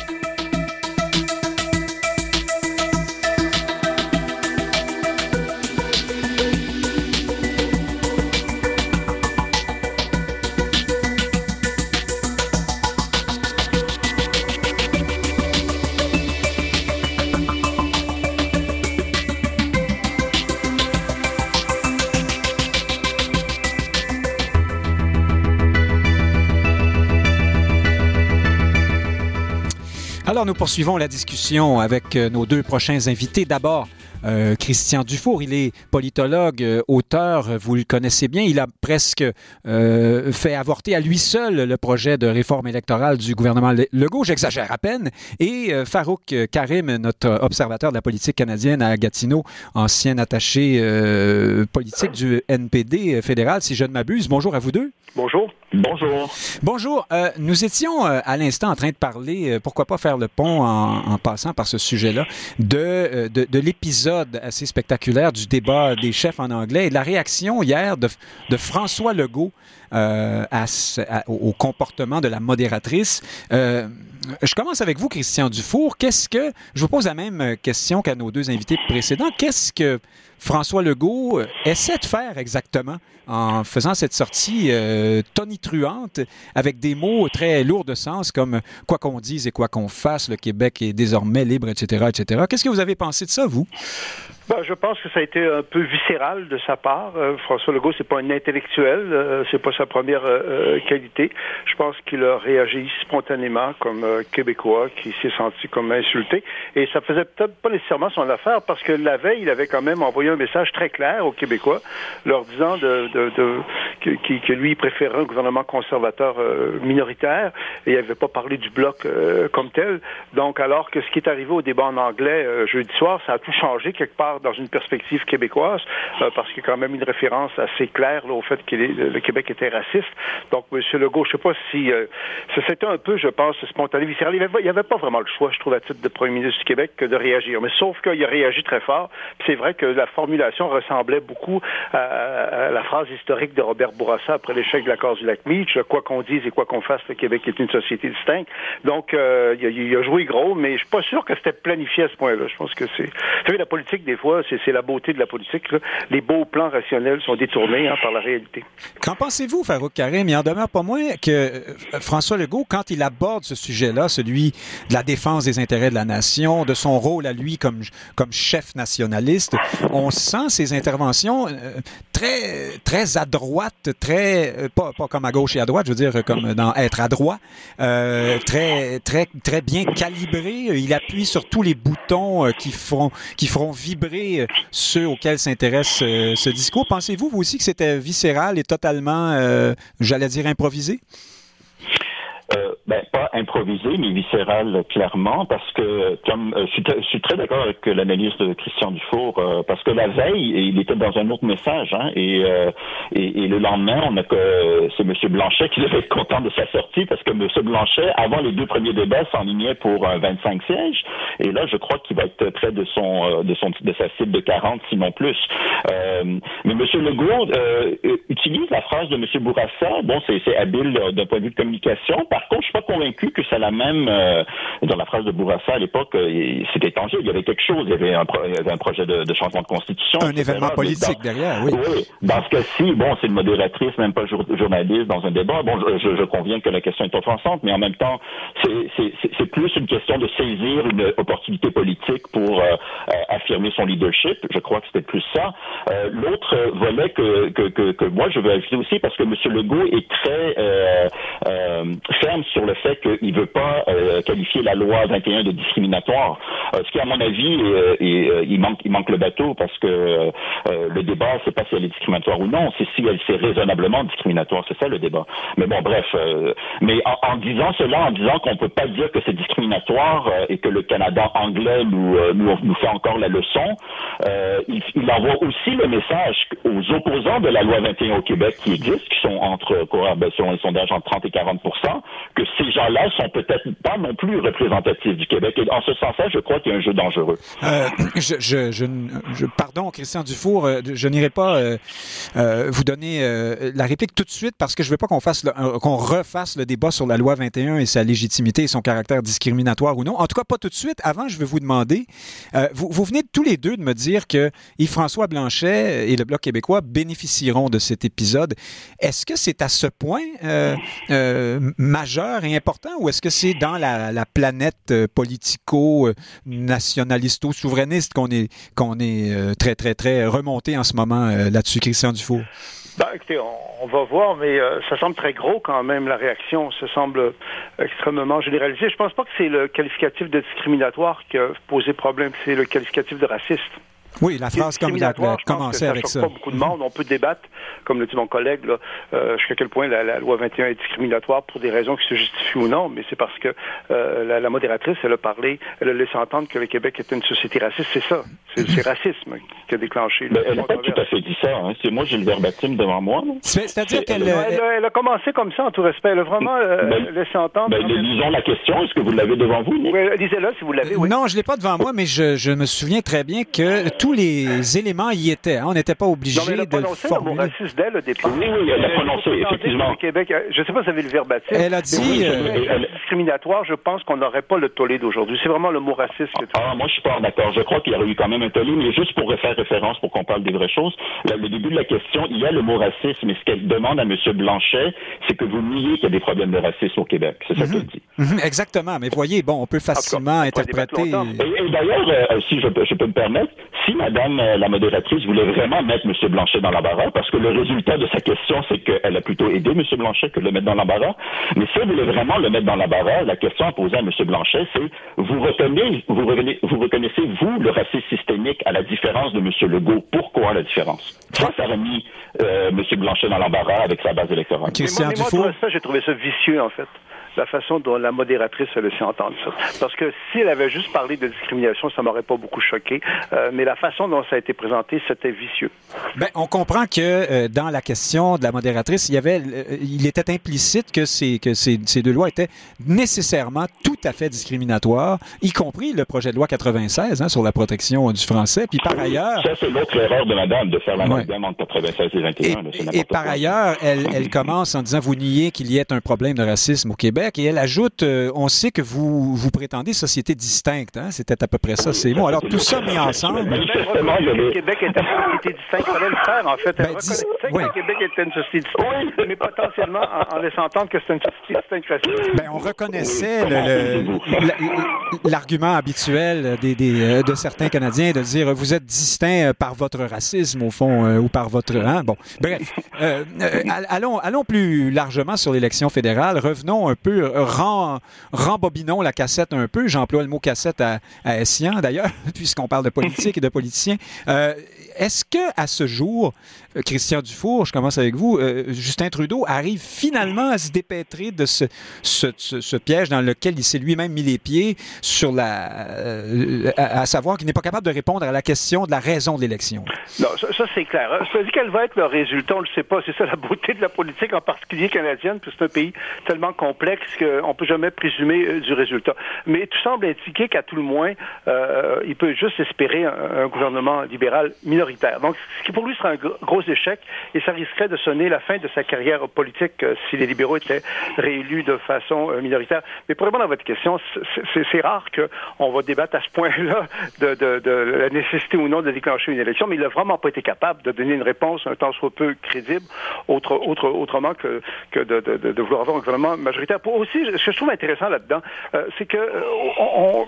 Alors, nous poursuivons la discussion avec euh, nos deux prochains invités. D'abord, euh, Christian Dufour, il est politologue, euh, auteur, vous le connaissez bien. Il a presque euh, fait avorter à lui seul le projet de réforme électorale du gouvernement Legault, j'exagère à peine. Et euh, Farouk Karim, notre observateur de la politique canadienne à Gatineau, ancien attaché euh, politique du NPD fédéral, si je ne m'abuse. Bonjour à vous deux. Bonjour. Bonjour. Bonjour. Euh, nous étions euh, à l'instant en train de parler, euh, pourquoi pas faire le pont en, en passant par ce sujet-là, de, euh, de, de l'épisode assez spectaculaire du débat des chefs en anglais et de la réaction hier de François Legault euh, à, au comportement de la modératrice. Euh, je commence avec vous, Christian Dufour. Qu'est-ce que, je vous pose la même question qu'à nos deux invités précédents, qu'est-ce que François Legault euh, essaie de faire exactement en faisant cette sortie tonitruante avec des mots très lourds de sens comme quoi qu'on dise et quoi qu'on fasse, le Québec est désormais libre, etc., etc. Qu'est-ce que vous avez pensé de ça, vous? Ben, je pense que ça a été un peu viscéral de sa part. Euh, François Legault, c'est pas un intellectuel, euh, c'est pas sa première euh, euh, qualité. Je pense qu'il a réagi spontanément comme québécois qui s'est senti comme insulté et ça faisait peut-être pas nécessairement son affaire parce que la veille, il avait quand même envoyé un message très clair aux Québécois leur disant de, de, de que, que- que lui préférait un gouvernement conservateur minoritaire et il n'avait pas parlé du bloc comme tel. Donc alors que ce qui est arrivé au débat en anglais jeudi soir, ça a tout changé quelque part dans une perspective québécoise euh, parce qu'il y a quand même une référence assez claire là, au fait que le Québec était raciste. Donc M. Legault, je sais pas si euh, c'était un peu, je pense, spontané, viscéral. Il n'y avait, pas vraiment le choix, je trouve, à titre de premier ministre du Québec, de réagir. Mais sauf qu'il a réagi très fort. C'est vrai que la formulation ressemblait beaucoup à, la phrase historique de Robert Bourassa après l'échec de la cause du lac Meach, quoi qu'on dise et quoi qu'on fasse, le Québec est une société distincte. Donc euh, il, a, joué gros, mais je suis pas sûr que c'était planifié à ce point-là. Je pense que c'est, vous savez, la politique des c'est, la beauté de la politique. Les beaux plans rationnels sont détournés hein, par la réalité. Qu'en pensez-vous, Farouk Karim? Il en demeure pas moins que euh, François Legault, quand il aborde ce sujet-là, celui de la défense des intérêts de la nation, de son rôle à lui comme, chef nationaliste, on sent ses interventions euh, très, très à droite, très, euh, pas, comme à gauche et à droite, je veux dire comme dans être à droite, euh, très, très, très bien calibré. Il appuie sur tous les boutons qui feront, qui feront vibrer euh, ceux auxquels s'intéresse euh, ce discours. Pensez-vous, vous aussi, que c'était viscéral et totalement, euh, j'allais dire, improvisé? Euh, ben, pas improvisé, mais viscéral, clairement, parce que, comme euh, je, suis, très d'accord avec l'analyse de Christian Dufour, euh, parce que la veille, il était dans un autre message, hein, et, euh, et, et, le lendemain, on a que c'est M. Blanchet qui devait être content de sa sortie, parce que M. Blanchet, avant les deux premiers débats, s'enlignait pour un 25 sièges, et là, je crois qu'il va être près de son, euh, de son, de sa cible de 40, sinon plus. Euh, mais M. Legault euh, utilise la phrase de M. Bourassa, bon, c'est habile d'un point de vue de communication, par contre, je suis pas convaincu que c'est la même. Euh, dans la phrase de Bourassa à l'époque, euh, c'était tangible. Il y avait quelque chose. Il y avait un, pro il y avait un projet de, de, changement de constitution. Un événement politique dans, derrière, oui. oui. Dans ce cas-ci, bon, c'est une modératrice, même pas jour, journaliste dans un débat. Bon, je, je, conviens que la question est offensante, mais en même temps, c'est plus une question de saisir une opportunité politique pour euh, affirmer son leadership. Je crois que c'était plus ça. Euh, L'autre volet que, que, que, que, moi je veux ajouter aussi, parce que M. Legault est très euh, sur le fait qu'il veut pas euh, qualifier la loi 21 de discriminatoire. Euh, ce qui, à mon avis, euh, est, il manque, il manque le bateau parce que euh, le débat, c'est pas si elle est discriminatoire ou non, c'est si elle c'est raisonnablement discriminatoire. C'est ça le débat. Mais bon, bref. euh, mais en, en, disant cela, en disant qu'on peut pas dire que c'est discriminatoire euh, et que le Canada anglais nous, euh, nous, nous fait encore la leçon, euh, il, il, envoie aussi le message aux opposants de la loi 21 au Québec qui existent, qui sont entre, ben, selon les sondages, entre 30 et 40 que ces gens-là sont peut-être pas non plus représentatif du Québec. Et en ce sens-là, je crois qu'il y a un jeu dangereux. Euh, je, je, je, pardon, Christian Dufour, euh, je n'irai pas euh, euh, vous donner euh, la réplique tout de suite parce que je ne veux pas qu'on refasse le débat sur la loi 21 et sa légitimité et son caractère discriminatoire ou non. En tout cas, pas tout de suite. Avant, je vais vous demander, vous, vous, venez tous les deux de me dire que Yves-François Blanchet et le Bloc québécois bénéficieront de cet épisode. Est-ce que c'est à ce point majeur et important ou est-ce que c'est dans la, la planète politico-nationalisto-souverainiste qu'on est, est très, très, très remonté en ce moment là-dessus, Christian Dufour? Ben, écoutez, on, va voir, mais euh, ça semble très gros quand même, la réaction. Ça semble extrêmement généralisé. Je pense pas que c'est le qualificatif de discriminatoire qui a posé problème, c'est le qualificatif de raciste. Oui, la phrase comme il a commencé avec ça. pas beaucoup de monde. On peut débattre, comme le dit mon collègue, là, euh, jusqu'à quel point la, loi 21 est discriminatoire pour des raisons qui se justifient ou non, mais c'est parce que euh, la, modératrice, elle a parlé, elle a laissé entendre que le Québec était une société raciste. C'est ça. C'est le racisme qui a déclenché. Ben, elle n'a pas tout à fait dit ça. Hein. C'est moi, j'ai le verbatim devant moi. C'est-à-dire qu'elle... Elle, a commencé comme ça, en tout respect. Elle a vraiment euh, ben, laissé entendre... Ben, lisons la question. Est-ce que vous l'avez devant vous? Oui, lisez-la si vous l'avez. Oui. Non, je ne l'ai pas devant moi, mais je, je me souviens très bien que tous les éléments y étaient. Hein. On n'était pas obligé de prononcé formuler... le mot raciste dès le départ. Oui, oui, elle a prononcé, effectivement. Québec, je ne sais pas si vous avez le verbatim. Elle a dit... Euh, discriminatoire, je pense qu'on n'aurait pas le tollé d'aujourd'hui. C'est vraiment le mot raciste. Que ah, moi, je suis pas d'accord. Je crois qu'il y aurait eu quand même un tollé, mais juste pour faire référence, pour qu'on parle des vraies choses, le début de la question, il y a le mot racisme, mais ce qu'elle demande à M. Blanchet, c'est que vous niez qu'il y a des problèmes de racisme au Québec. C'est ça qu'elle dit. Mhm, exactement. Mais voyez, bon, on peut facilement interpréter... Et, d'ailleurs, euh, si je, je, peux me permettre, si Madame la modératrice voulait vraiment mettre M. Blanchet dans l'embarras, parce que le résultat de sa question, c'est qu'elle a plutôt aidé M. Blanchet que de le mettre dans l'embarras. Mais si elle voulait vraiment le mettre dans l'embarras, la question à poser à M. Blanchet, c'est vous reconnaissez, vous, vous reconnaissez, vous, le racisme systémique à la différence de M. Legault. Pourquoi la différence? Ça, ça a mis euh, M. Blanchet dans l'embarras avec sa base électorale. Mais moi, ça, j'ai trouvé ça vicieux, en fait la façon dont la modératrice a laissé entendre ça. Parce que si elle avait juste parlé de discrimination, ça m'aurait pas beaucoup choqué. Euh, mais la façon dont ça a été présenté, c'était vicieux. Ben, on comprend que euh, dans la question de la modératrice, il y avait, euh, il était implicite que ces, que ces, ces, deux lois étaient nécessairement tout à fait discriminatoires, y compris le projet de loi 96 hein, sur la protection du français. Puis par ailleurs, ça c'est l'autre erreur de Madame de faire la ouais. entre 96 et 21. Et, et par ailleurs, elle, elle commence en disant vous niez qu'il y ait un problème de racisme au Québec et elle ajoute euh, on sait que vous, vous prétendez société distincte. Hein? C'était à peu près ça, c'est bon. Alors, tout ça mis ensemble. Le Québec est une société distincte. Il fallait le faire, en fait. Ben, dis... oui. le Québec était une société distincte, mais potentiellement en, laissant entendre que c'est une société distincte ben, on reconnaissait l'argument habituel des, des, euh, de certains Canadiens de dire vous êtes distinct par votre racisme, au fond, euh, ou par votre. Hein? Bon, bref. Euh, allons, allons plus largement sur l'élection fédérale. Revenons un peu rembobinons la cassette un peu. J'emploie le mot cassette à, à d'ailleurs, puisqu'on parle de politique et de politiciens. Euh, est-ce que à ce jour, euh, Christian Dufour, je commence avec vous, euh, Justin Trudeau arrive finalement à se dépêtrer de ce, piège dans lequel il s'est lui-même mis les pieds la, à, savoir qu'il n'est pas capable de répondre à la question de la raison de l'élection? Non, ça, c'est clair. Ça dit quel va être le résultat, on ne le sait pas. C'est ça la beauté de la politique, en particulier canadienne, puisque c'est un pays tellement complexe qu'on ne peut jamais présumer du résultat. Mais tout semble indiquer qu'à tout le moins, il peut juste espérer un, un gouvernement libéral minoritaire donc, ce qui pour lui serait un gros échec et ça risquerait de sonner la fin de sa carrière politique euh, si les libéraux étaient réélus de façon euh, minoritaire. Mais pour répondre à votre question, c'est rare qu'on va débattre à ce point-là de, la nécessité ou non de déclencher une élection, mais il n'a vraiment pas été capable de donner une réponse un temps soit peu crédible, autre, autre, autrement que, de, vouloir avoir un gouvernement majoritaire. Aussi, ce que je trouve intéressant là-dedans, euh, c'est que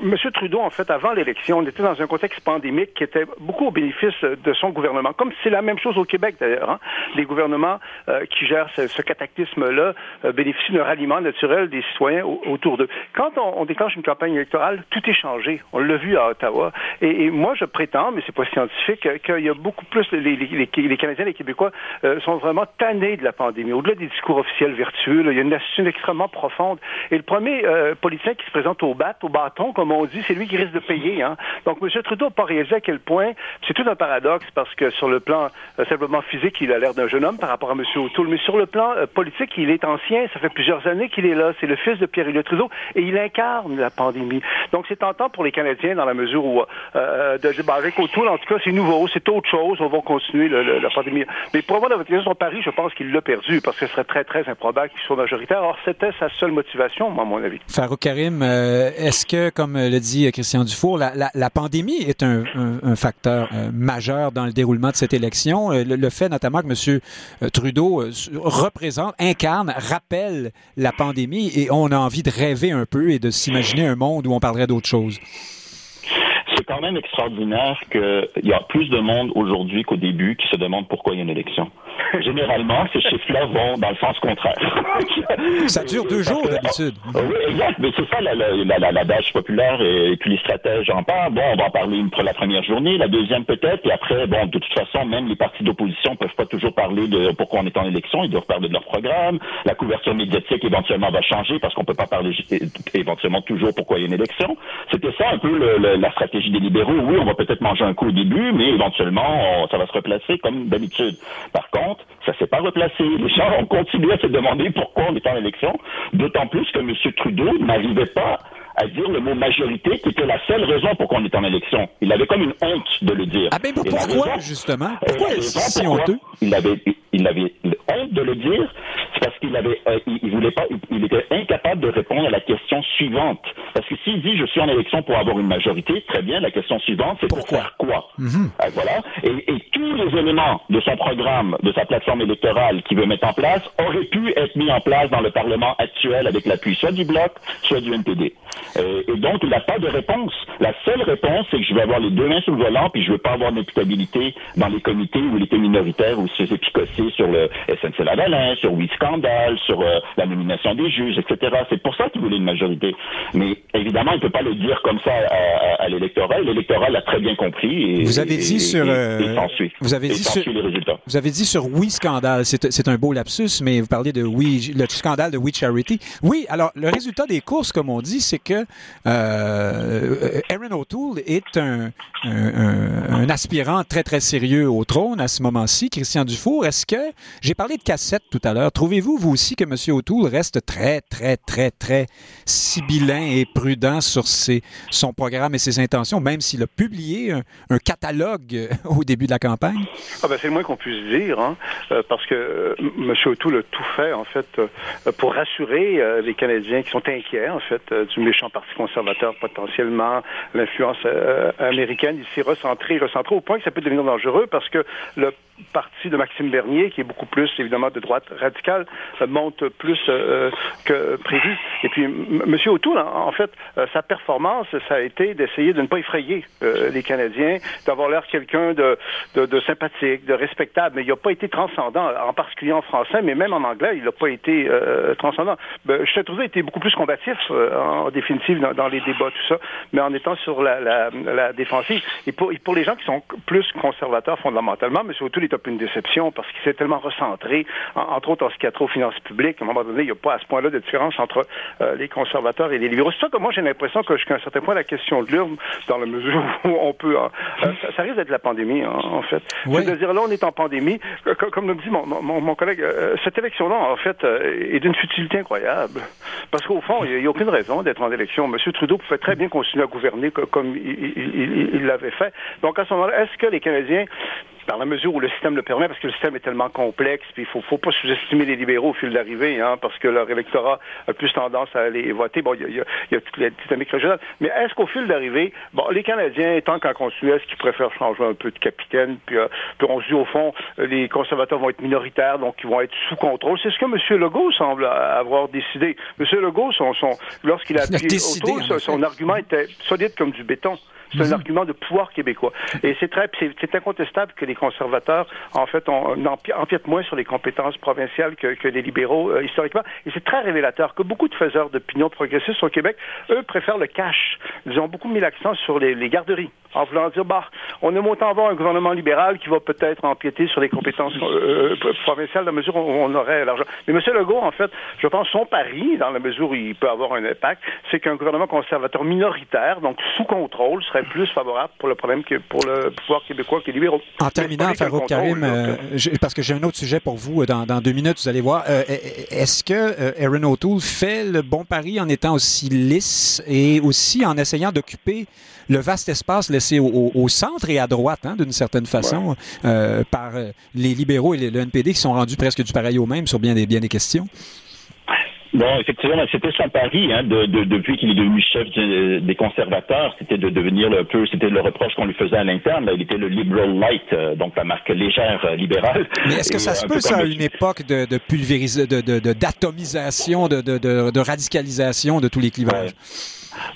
M. Trudeau, en fait, avant l'élection, on était dans un contexte pandémique qui était beaucoup au bénéfice de son gouvernement. Comme c'est la même chose au Québec d'ailleurs. Hein. Les gouvernements euh, qui gèrent ce, cataclysme-là euh, bénéficient d'un ralliement naturel des citoyens autour d'eux. Quand on, déclenche une campagne électorale, tout est changé. On l'a vu à Ottawa. Et, moi, je prétends, mais c'est pas scientifique, qu'il y a beaucoup plus les, les, les, Canadiens, les Québécois euh, sont vraiment tannés de la pandémie. Au-delà des discours officiels vertueux, il y a une attitude extrêmement profonde. Et le premier politicien qui se présente au bat, au bâton, comme on dit, c'est lui qui risque de payer. Hein. Donc, M. Trudeau n'a pas réalisé à quel point, c'est tout un paradoxe parce que sur le plan euh, physique, il a l'air d'un jeune homme par rapport à M. O'Toole, mais sur le plan euh, politique, il est ancien. Ça fait plusieurs années qu'il est là. C'est le fils de Pierre-Éliott Trudeau et il incarne la pandémie. Donc c'est tentant pour les Canadiens dans la mesure où, euh, de, bah, avec O'Toole, en tout cas, c'est nouveau, c'est autre chose. On va continuer la pandémie. Mais pour avoir la votre question sur Paris, je pense qu'il l'a perdu parce que ce serait très, très improbable qu'il soit majoritaire. Or, c'était sa seule motivation, à mon avis. Farouk Karim, est-ce que, comme le dit Christian Dufour, la, pandémie est un, facteur majeur dans le déroulement de cette élection? Euh, le, fait notamment que M. Trudeau euh, représente, incarne, rappelle la pandémie et on a envie de rêver un peu et de s'imaginer un monde où on parlerait d'autre chose c'est quand même extraordinaire qu'il y a plus de monde aujourd'hui qu'au début qui se demande pourquoi il y a une élection. Généralement, ces chiffres-là vont dans le sens contraire. ça dure deux jours d'habitude. Oui, exact. Mais c'est ça l'adage la, populaire et, puis les stratèges en parlent. Bon, on va en parler pour la première journée, la deuxième peut-être, et après, bon, de toute façon, même les partis d'opposition peuvent pas toujours parler de pourquoi on est en élection. Ils doivent parler de leur programme. La couverture médiatique éventuellement va changer parce qu'on peut pas parler éventuellement toujours pourquoi il y a une élection. C'était ça un peu le, la stratégie des libéraux. Oui, on va peut-être manger un coup au début, mais éventuellement, ça va se replacer comme d'habitude. Par contre, ça s'est pas replacé. Les gens ont continué à se demander pourquoi on est en élection, d'autant plus que M. Trudeau n'arrivait pas à dire le mot majorité, qui était la seule raison pour qu'on est en élection. Il avait comme une honte de le dire. Ah ben pourquoi, justement? Pourquoi est-ce si honteux? Il avait, il avait honte de le dire, c'est parce qu'il avait, euh, il, voulait pas, il était incapable de répondre à la question suivante. Parce que s'il dit je suis en élection pour avoir une majorité, très bien, la question suivante c'est pour faire quoi? Mhm. euh, Voilà. Et, et, tous les éléments de son programme, de sa plateforme électorale qu'il veut mettre en place, auraient pu être mis en place dans le Parlement actuel avec l'appui soit du bloc, soit du NPD. Euh, et donc il n'a pas de réponse. La seule réponse, c'est que je vais avoir les deux mains sur le volant, puis je veux pas avoir d'imputabilité dans les comités où il était minoritaire ou se picossé sur le SNC-Lavalin, sur Oui Scandale, sur euh, la nomination des juges, etc. C'est pour ça qu'il voulait une majorité. Mais évidemment, il ne peut pas le dire comme ça à, à, l'électorat. L'électorat l'a très bien compris. Et, vous avez dit sur... Euh, vous avez dit sur... les résultats. Vous avez dit sur Oui Scandale, c'est un beau lapsus, mais vous parlez de Oui, le scandale de We Charity. Oui, alors le résultat des courses, comme on dit, c'est que euh, Aaron O'Toole est un, aspirant très, très sérieux au trône à ce moment-ci. Christian Dufour, est-ce que... J'ai parlé de cassette tout à l'heure. Trouvez-vous, vous aussi, que M. O'Toole reste très, très, très, très sibyllin et prudent sur ses, son programme et ses intentions, même s'il a publié un, catalogue au début de la campagne? Ah ben, c'est le moins qu'on puisse dire, hein, euh, parce que euh, M. O'Toole a tout fait, en fait, pour rassurer les Canadiens qui sont inquiets, en fait, du méchant Parti conservateur potentiellement, l'influence américaine. Il s'est recentré, recentré au point que ça peut devenir dangereux parce que le parti de Maxime Bernier, qui est beaucoup plus, évidemment, de droite radicale, monte plus que prévu. Et puis, M. O'Toole, en fait, sa performance, ça a été d'essayer de ne pas effrayer les Canadiens, d'avoir l'air quelqu'un de, sympathique, de respectable, mais il n'a pas été transcendant, en particulier en français, mais même en anglais, il n'a pas été euh, transcendant. Ben, Trudeau a été beaucoup plus combatif, euh, en définitive, dans, les débats, tout ça, mais en étant sur la, défensive. Et pour, et pour les gens qui sont plus conservateurs fondamentalement, M. O'Toole est un peu une déception parce qu'il s'est tellement recentré, entre autres en ce qui a trop aux finances publiques, à un moment donné, il n'y a pas à ce point-là de différence entre euh, les conservateurs et les libéraux. C'est ça que moi, j'ai l'impression que jusqu'à un certain point, la question de l'urne, dans la mesure où on peut... Euh, ça, ça, risque d'être la pandémie, hein, en fait. Oui. C'est-à-dire, là, on est en pandémie. Comme nous dit mon, mon, mon collègue, euh, cette élection-là, en fait, est d'une futilité incroyable. Parce qu'au fond, il n'y a, a, aucune raison d'être en élection. M. Trudeau pouvait très bien continuer à gouverner comme il l'avait fait. Donc, à ce moment-là, est-ce que les Canadiens dans la mesure où le système le permet, parce que le système est tellement complexe, puis il faut, faut pas sous-estimer les libéraux au fil d'arrivée, hein, parce que leur électorat a plus tendance à aller voter. Bon, il y a, y a, toute la dynamique régionale. Mais est-ce qu'au fil d'arrivée, bon, les Canadiens, tant qu'en continue, est-ce qu'ils préfèrent changer un peu de capitaine, puis, euh, puis on se dit, au fond, les conservateurs vont être minoritaires, donc ils vont être sous contrôle. C'est ce que M. Legault semble avoir décidé. M. Legault, son, son, lorsqu'il a appuyé autour, son, son argument était solide comme du béton. C'est un mhm. argument de pouvoir québécois. Et c'est très, c'est incontestable que les conservateurs, en fait, on, empiètent moins sur les compétences provinciales que, que les libéraux euh, historiquement. Et c'est très révélateur que beaucoup de faiseurs d'opinion progressistes au Québec, eux, préfèrent le cash. Ils ont beaucoup mis l'accent sur les, les garderies en voulant dire, bah, on aime autant avoir un gouvernement libéral qui va peut-être empiéter sur les compétences euh, euh, provinciales dans la mesure où on aurait l'argent. Mais M. Legault, en fait, je pense son pari, dans la mesure où il peut avoir un impact, c'est qu'un gouvernement conservateur minoritaire, donc sous contrôle, serait plus favorable pour le problème que pour le pouvoir québécois que libéraux. En terminant, Farouk Karim, euh, parce que j'ai un autre sujet pour vous dans, deux minutes, vous allez voir. Est-ce que Aaron O'Toole fait le bon pari en étant aussi lisse et aussi en essayant d'occuper le vaste espace laissé au, centre et à droite, hein, d'une certaine façon, euh, par euh, les libéraux et le NPD qui sont rendus presque du pareil au même sur bien des, bien des questions? Bon, effectivement, c'était son pari hein, de, depuis qu'il est devenu chef des conservateurs, c'était de devenir le peu, c'était le reproche qu'on lui faisait à l'interne. Il était le liberal light, euh, donc la marque légère libérale. Mais est-ce que ça se peut ça à une époque de, de de d'atomisation, de, de, de, radicalisation de tous les clivages?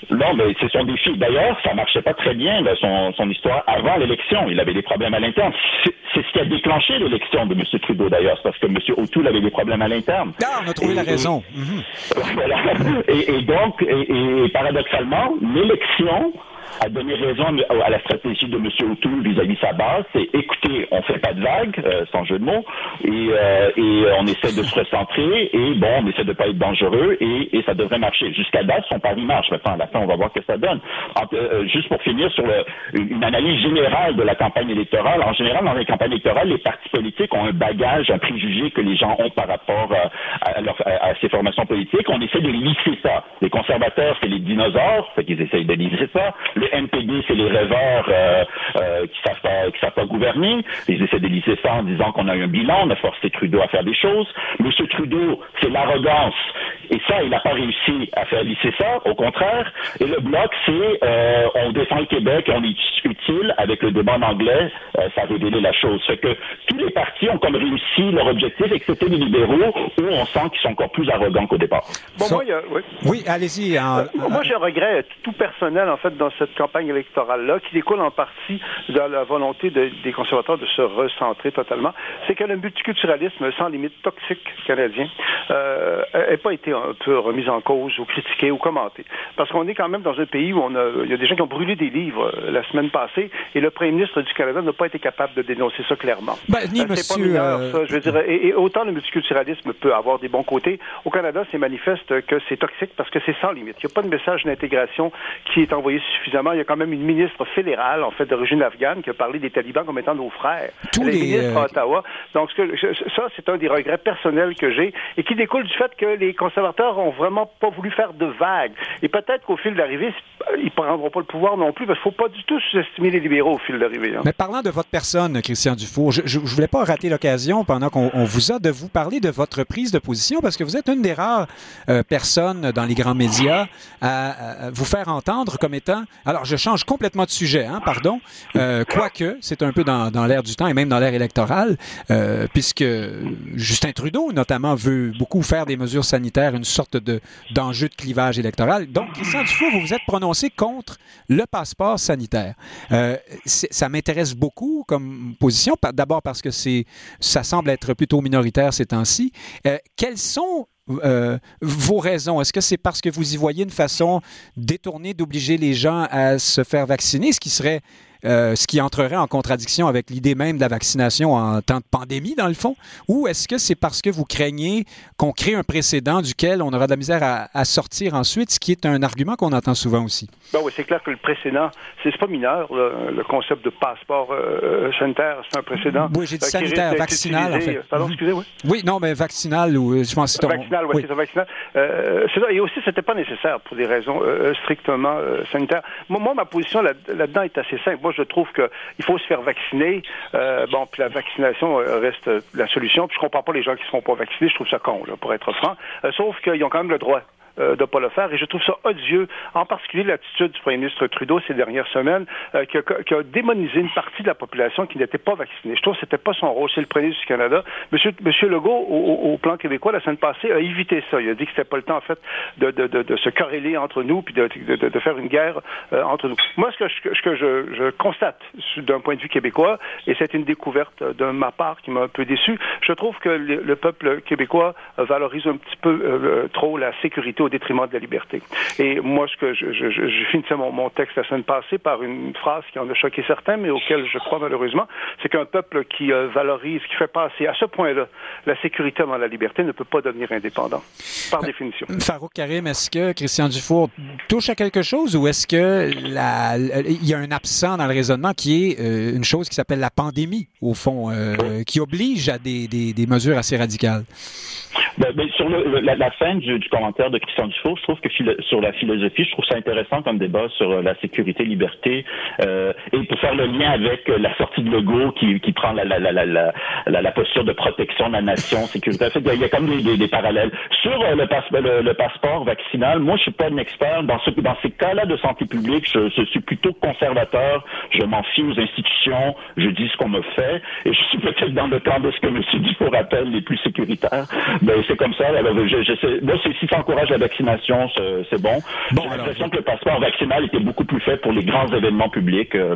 Non, mais c'est son défi. D'ailleurs, ça marchait pas très bien, son, son histoire avant l'élection. Il avait des problèmes à l'interne. C'est ce qui a déclenché l'élection de M. Trudeau, d'ailleurs. parce que M. O'Toole avait des problèmes à l'interne. Ah, on a trouvé la raison. Mhm. Et, donc, et paradoxalement, l'élection a donné raison à la stratégie de M. O'Toole vis-à-vis sa base, c'est écoutez, on fait pas de vagues, euh, sans jeu de mots, et, euh, et on essaie de se recentrer, et bon, on essaie de pas être dangereux, et, et ça devrait marcher. Jusqu'à date, son pari marche. Maintenant, à la fin, on va voir ce que ça donne. Euh, juste pour finir sur le, une analyse générale de la campagne électorale, en général, dans les campagnes électorales, les partis politiques ont un bagage, un préjugé que les gens ont par rapport à, leur, à, ces formations politiques. On essaie de lisser ça. Les conservateurs, c'est les dinosaures, fait qu'ils essayent de lisser ça. Le NPD, c'est les rêveurs euh, euh, qui savent pas, qui savent pas gouverner. Ils essaient de lisser ça en disant qu'on a eu un bilan, on a forcé Trudeau à faire des choses. Monsieur Trudeau, c'est l'arrogance. Et ça, il n'a pas réussi à faire lisser ça, au contraire. Et le bloc, c'est euh, on défend le Québec, on est utile. Avec le débat en anglais, ça a révélé la chose. Fait que tous les partis ont comme réussi leur objectif, excepté les libéraux, où on sent qu'ils sont encore plus arrogants qu'au départ. Bon, moi, oui, oui allez-y. moi, j'ai un regret tout personnel, en fait, dans cette campagne électorale-là, qui découle en partie de la volonté des conservateurs de se recentrer totalement, c'est que le multiculturalisme sans limite toxique canadien euh, n'a pas été un peu remis en cause ou critiqué ou commenté. Parce qu'on est quand même dans un pays où on a, il y a des gens qui ont brûlé des livres euh, la semaine passée et le premier ministre du Canada n'a pas été capable de dénoncer ça clairement. Ben, ni euh, monsieur, pas mineur, ça, je veux dire. Et, autant le multiculturalisme peut avoir des bons côtés, au Canada, c'est manifeste que c'est toxique parce que c'est sans limite. Il n'y a pas de message d'intégration qui est envoyé suffisamment il y a quand même une ministre fédérale, en fait, d'origine afghane, qui a parlé des talibans comme étant nos frères. Tous les ministres à Ottawa. Donc, ça, c'est un des regrets personnels que j'ai et qui découle du fait que les conservateurs ont vraiment pas voulu faire de vagues. Et peut-être qu'au fil d'arrivée, ils ne prendront pas le pouvoir non plus, parce qu'il ne faut pas du tout sous-estimer les libéraux au fil d'arrivée. Hein. Mais parlant de votre personne, Christian Dufour, je ne voulais pas rater l'occasion, pendant qu'on vous a, de vous parler de votre prise de position, parce que vous êtes une des rares euh, personnes dans les grands médias à, à, vous faire entendre comme étant... Alors, je change complètement de sujet, hein, pardon. Euh, quoique, c'est un peu dans, dans l'air du temps et même dans l'air électoral, euh, puisque Justin Trudeau, notamment, veut beaucoup faire des mesures sanitaires, une sorte de d'enjeu de clivage électoral. Donc, Christian Dufour, vous vous êtes prononcé contre le passeport sanitaire. Euh, ça m'intéresse beaucoup comme position, d'abord parce que c'est ça semble être plutôt minoritaire ces temps-ci. Quels sont euh, vos raisons? Est-ce que c'est parce que vous y voyez une façon détournée d'obliger les gens à se faire vacciner, ce qui serait euh, ce qui entrerait en contradiction avec l'idée même de la vaccination en temps de pandémie, dans le fond? Ou est-ce que c'est parce que vous craignez qu'on crée un précédent duquel on aura de la misère à, sortir ensuite, ce qui est un argument qu'on entend souvent aussi? Ben oui, c'est clair que le précédent, c'est pas mineur, le, concept de passeport euh, sanitaire, c'est un précédent. Oui, j'ai dit sanitaire, vaccinal, en fait. Pardon, excusez, moi Oui, non, mais vaccinal, ou je pense que c'est Vaccinal, oui, c'est vaccinal. Euh, ça. Et aussi, c'était pas nécessaire pour des raisons strictement sanitaires. Moi, ma position là-dedans est assez simple je trouve qu'il faut se faire vacciner. Euh, bon, puis la vaccination euh, reste la solution. Puis je comprends pas les gens qui ne seront pas vaccinés. Je trouve ça con, pour être franc. Euh, sauf qu'ils ont quand même le droit euh, de ne pas le faire. Et je trouve ça odieux, en particulier l'attitude du premier ministre Trudeau ces dernières semaines, euh, qui, a, démonisé une partie de la population qui n'était pas vaccinée. Je trouve que c'était pas son rôle. C'est le premier ministre du Canada. Monsieur, Monsieur Legault, au, plan québécois, la semaine passée, a évité ça. Il a dit que c'était pas le temps, en fait, de, de, de, se corréler entre nous puis de, de, faire une guerre euh, entre nous. Moi, ce que je, ce que je, je constate d'un point de vue québécois, et c'est une découverte de ma part qui m'a un peu déçu, je trouve que le, peuple québécois valorise un petit peu trop la sécurité au détriment de la liberté. Et moi, ce que je, je, je finissais mon, mon, texte la semaine passée par une phrase qui en a choqué certains, mais auquel je crois malheureusement, c'est qu'un peuple qui euh, valorise, qui fait passer à ce point-là la sécurité avant la liberté ne peut pas devenir indépendant, par définition. Farouk Karim, est-ce que Christian Dufour touche à quelque chose ou est-ce que la, il y a un absent dans le raisonnement qui est euh, une chose qui s'appelle la pandémie, au fond, euh, qui oblige à des, des, des mesures assez radicales? Ben, ben, sur le, la, la, fin du, du, commentaire de Christian Dufour, je trouve que sur la philosophie, je trouve ça intéressant comme débat sur euh, la sécurité, liberté, euh, et pour faire le lien avec euh, la sortie de Legault qui, qui prend la, la, la, la, la, posture de protection de la nation, sécurité. En fait, il y a comme des, des, parallèles. Sur euh, le, passe, le, passeport vaccinal, moi, je suis pas un expert dans, ce, dans ces cas-là de santé publique. Je, suis plutôt conservateur. Je m'en fie aux institutions. Je dis ce qu'on me fait, et je suis peut-être dans le camp de ce que M. Dufour appelle les plus sécuritaires. Ben, c'est comme ça. Alors, je sais, moi, si ça encourage la vaccination, c'est bon. bon J'ai l'impression que le passeport vaccinal était beaucoup plus fait pour les grands événements publics. Euh,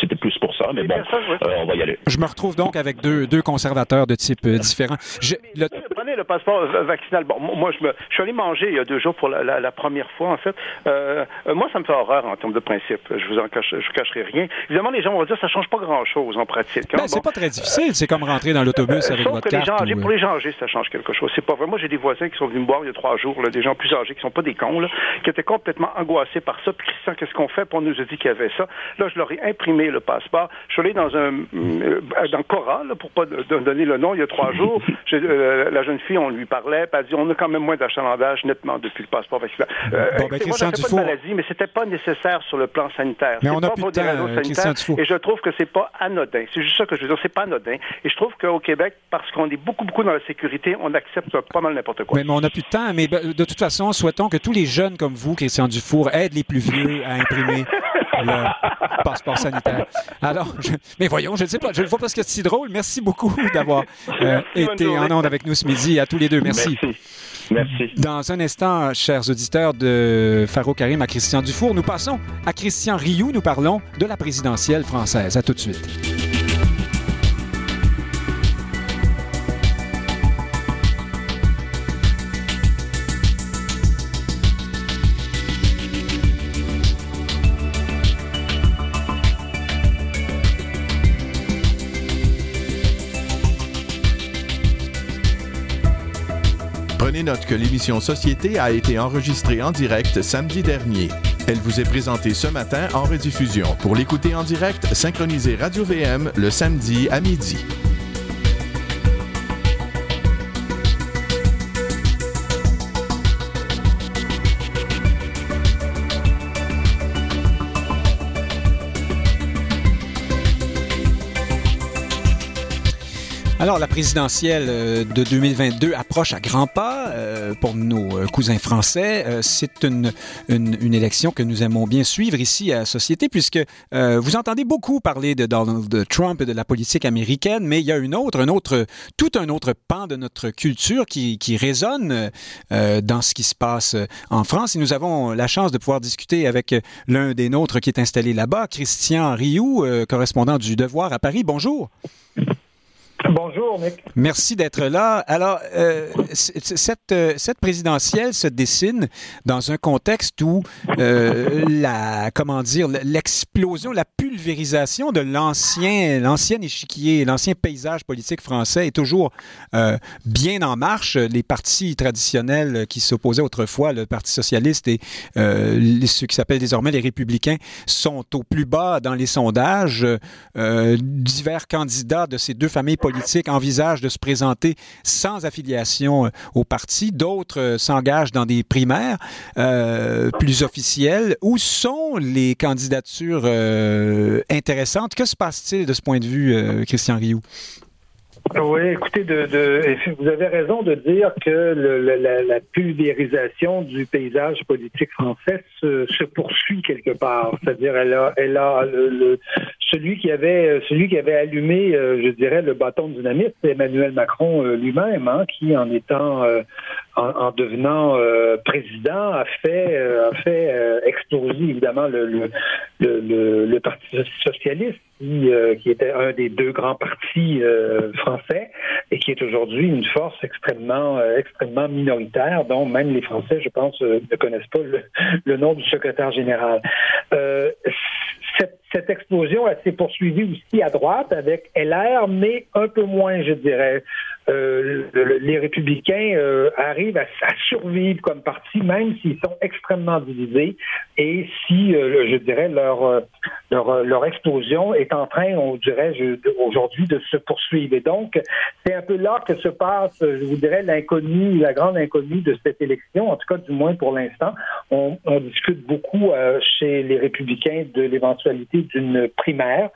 C'était plus pour ça, mais bon, euh, on va y aller. Je me retrouve donc avec deux, deux conservateurs de type euh, différent. Je, le... Prenez le passeport vaccinal. Bon, moi, je, me, je suis allé manger il y a deux jours pour la, la, la première fois, en fait. Euh, moi, ça me fait horreur en termes de principe. Je vous en cache, je cacherai rien. Évidemment, les gens vont dire que ça change pas grand-chose en pratique. Hein? Ben, c'est bon. pas très difficile. C'est comme rentrer dans l'autobus avec votre carte. Les gens, ou... Pour les gens âgés, ça change quelque chose. C'est pas vrai. Moi, j'ai des voisins qui sont venus me boire il y a trois jours, là, des gens plus âgés qui sont pas des cons, là, qui étaient complètement angoissés par ça. Puis Christian, qu'est-ce qu'on fait? Puis on nous a dit qu'il y avait ça. Là, je leur ai imprimé le passeport. Je suis allé dans un euh, dans Cora, là, pour pas donner le nom, il y a trois jours. Euh, la jeune fille, on lui parlait, puis elle a dit on a quand même moins d'achalandage nettement depuis le passeport vaccinal. Euh, bon, ben, Christian moi, pas de maladie, mais c'était pas nécessaire sur le plan sanitaire. Mais on a pas des raisons sanitaires. Et je trouve que c'est pas anodin. C'est juste ça que je veux dire. C'est pas anodin. Et je trouve qu'au Québec, parce qu'on est beaucoup, beaucoup dans la sécurité, on accepte pas mal n'importe quoi. Mais, mais on n'a plus de temps. Mais de toute façon, souhaitons que tous les jeunes comme vous, Christian Dufour, aident les plus vieux à imprimer le passeport sanitaire. Alors, je, mais voyons, je ne sais pas, je le vois parce que c'est si drôle. Merci beaucoup d'avoir euh, été en onde avec nous ce midi. À tous les deux, merci. merci. Merci. Dans un instant, chers auditeurs de Faro Karim à Christian Dufour, nous passons à Christian Rioux. Nous parlons de la présidentielle française. À tout de suite. Prenez note que l'émission Société a été enregistrée en direct samedi dernier. Elle vous est présentée ce matin en rediffusion. Pour l'écouter en direct, synchronisez Radio VM le samedi à midi. Alors, la présidentielle de 2022 approche à grands pas euh, pour nos cousins français. Euh, c'est une, une, élection que nous aimons bien suivre ici à Société, puisque euh, vous entendez beaucoup parler de Donald Trump et de la politique américaine, mais il y a une autre, un autre, tout un autre pan de notre culture qui, qui résonne dans ce qui se passe en France. Et nous avons la chance de pouvoir discuter avec l'un des nôtres qui est installé là-bas, Christian Rioux, correspondant du Devoir à Paris. Bonjour. Bonjour. Merci d'être là. Alors, euh, cette, cette présidentielle se dessine dans un contexte où euh, la, comment dire, l'explosion, la pulvérisation de l'ancien, l'ancien échiquier, l'ancien paysage politique français est toujours euh, bien en marche. Les partis traditionnels qui s'opposaient autrefois, le Parti socialiste et euh, ceux qui s'appellent désormais les républicains, sont au plus bas dans les sondages. Euh, divers candidats de ces deux familles politiques envisagent de se présenter sans affiliation au parti. D'autres s'engagent dans des primaires euh, plus officielles. Où sont les candidatures euh, intéressantes? Que se passe-t-il de ce point de vue, euh, Christian Rioux? Oui, écoutez, de, de, vous avez raison de dire que le, la, la, pulvérisation du paysage politique français se, se poursuit quelque part. C'est-à-dire, elle a, elle a le, le, celui qui avait celui qui avait allumé, je dirais, le bâton de dynamite, c'est Emmanuel Macron lui-même, hein, qui en étant en, devenant président a fait a fait exploser évidemment le, le, le, le Parti socialiste euh, qui, était un des deux grands partis euh, français et qui est aujourd'hui une force extrêmement, euh, extrêmement minoritaire, dont même les Français, je pense, ne connaissent pas le, nom du secrétaire général. Cette, cette, explosion, elle s'est poursuivie aussi à droite avec LR, mais un peu moins, je dirais. Euh, les républicains euh, arrivent à, survivre comme parti, même s'ils sont extrêmement divisés et si, euh, je dirais, leur, leur, leur, explosion est en train, on dirait, aujourd'hui, de se poursuivre. Et donc, c'est un peu là que se passe, je vous dirais, l'inconnu, la grande inconnue de cette élection, en tout cas, du moins pour l'instant. On, on, discute beaucoup chez les républicains de l'éventualité d'une primaire,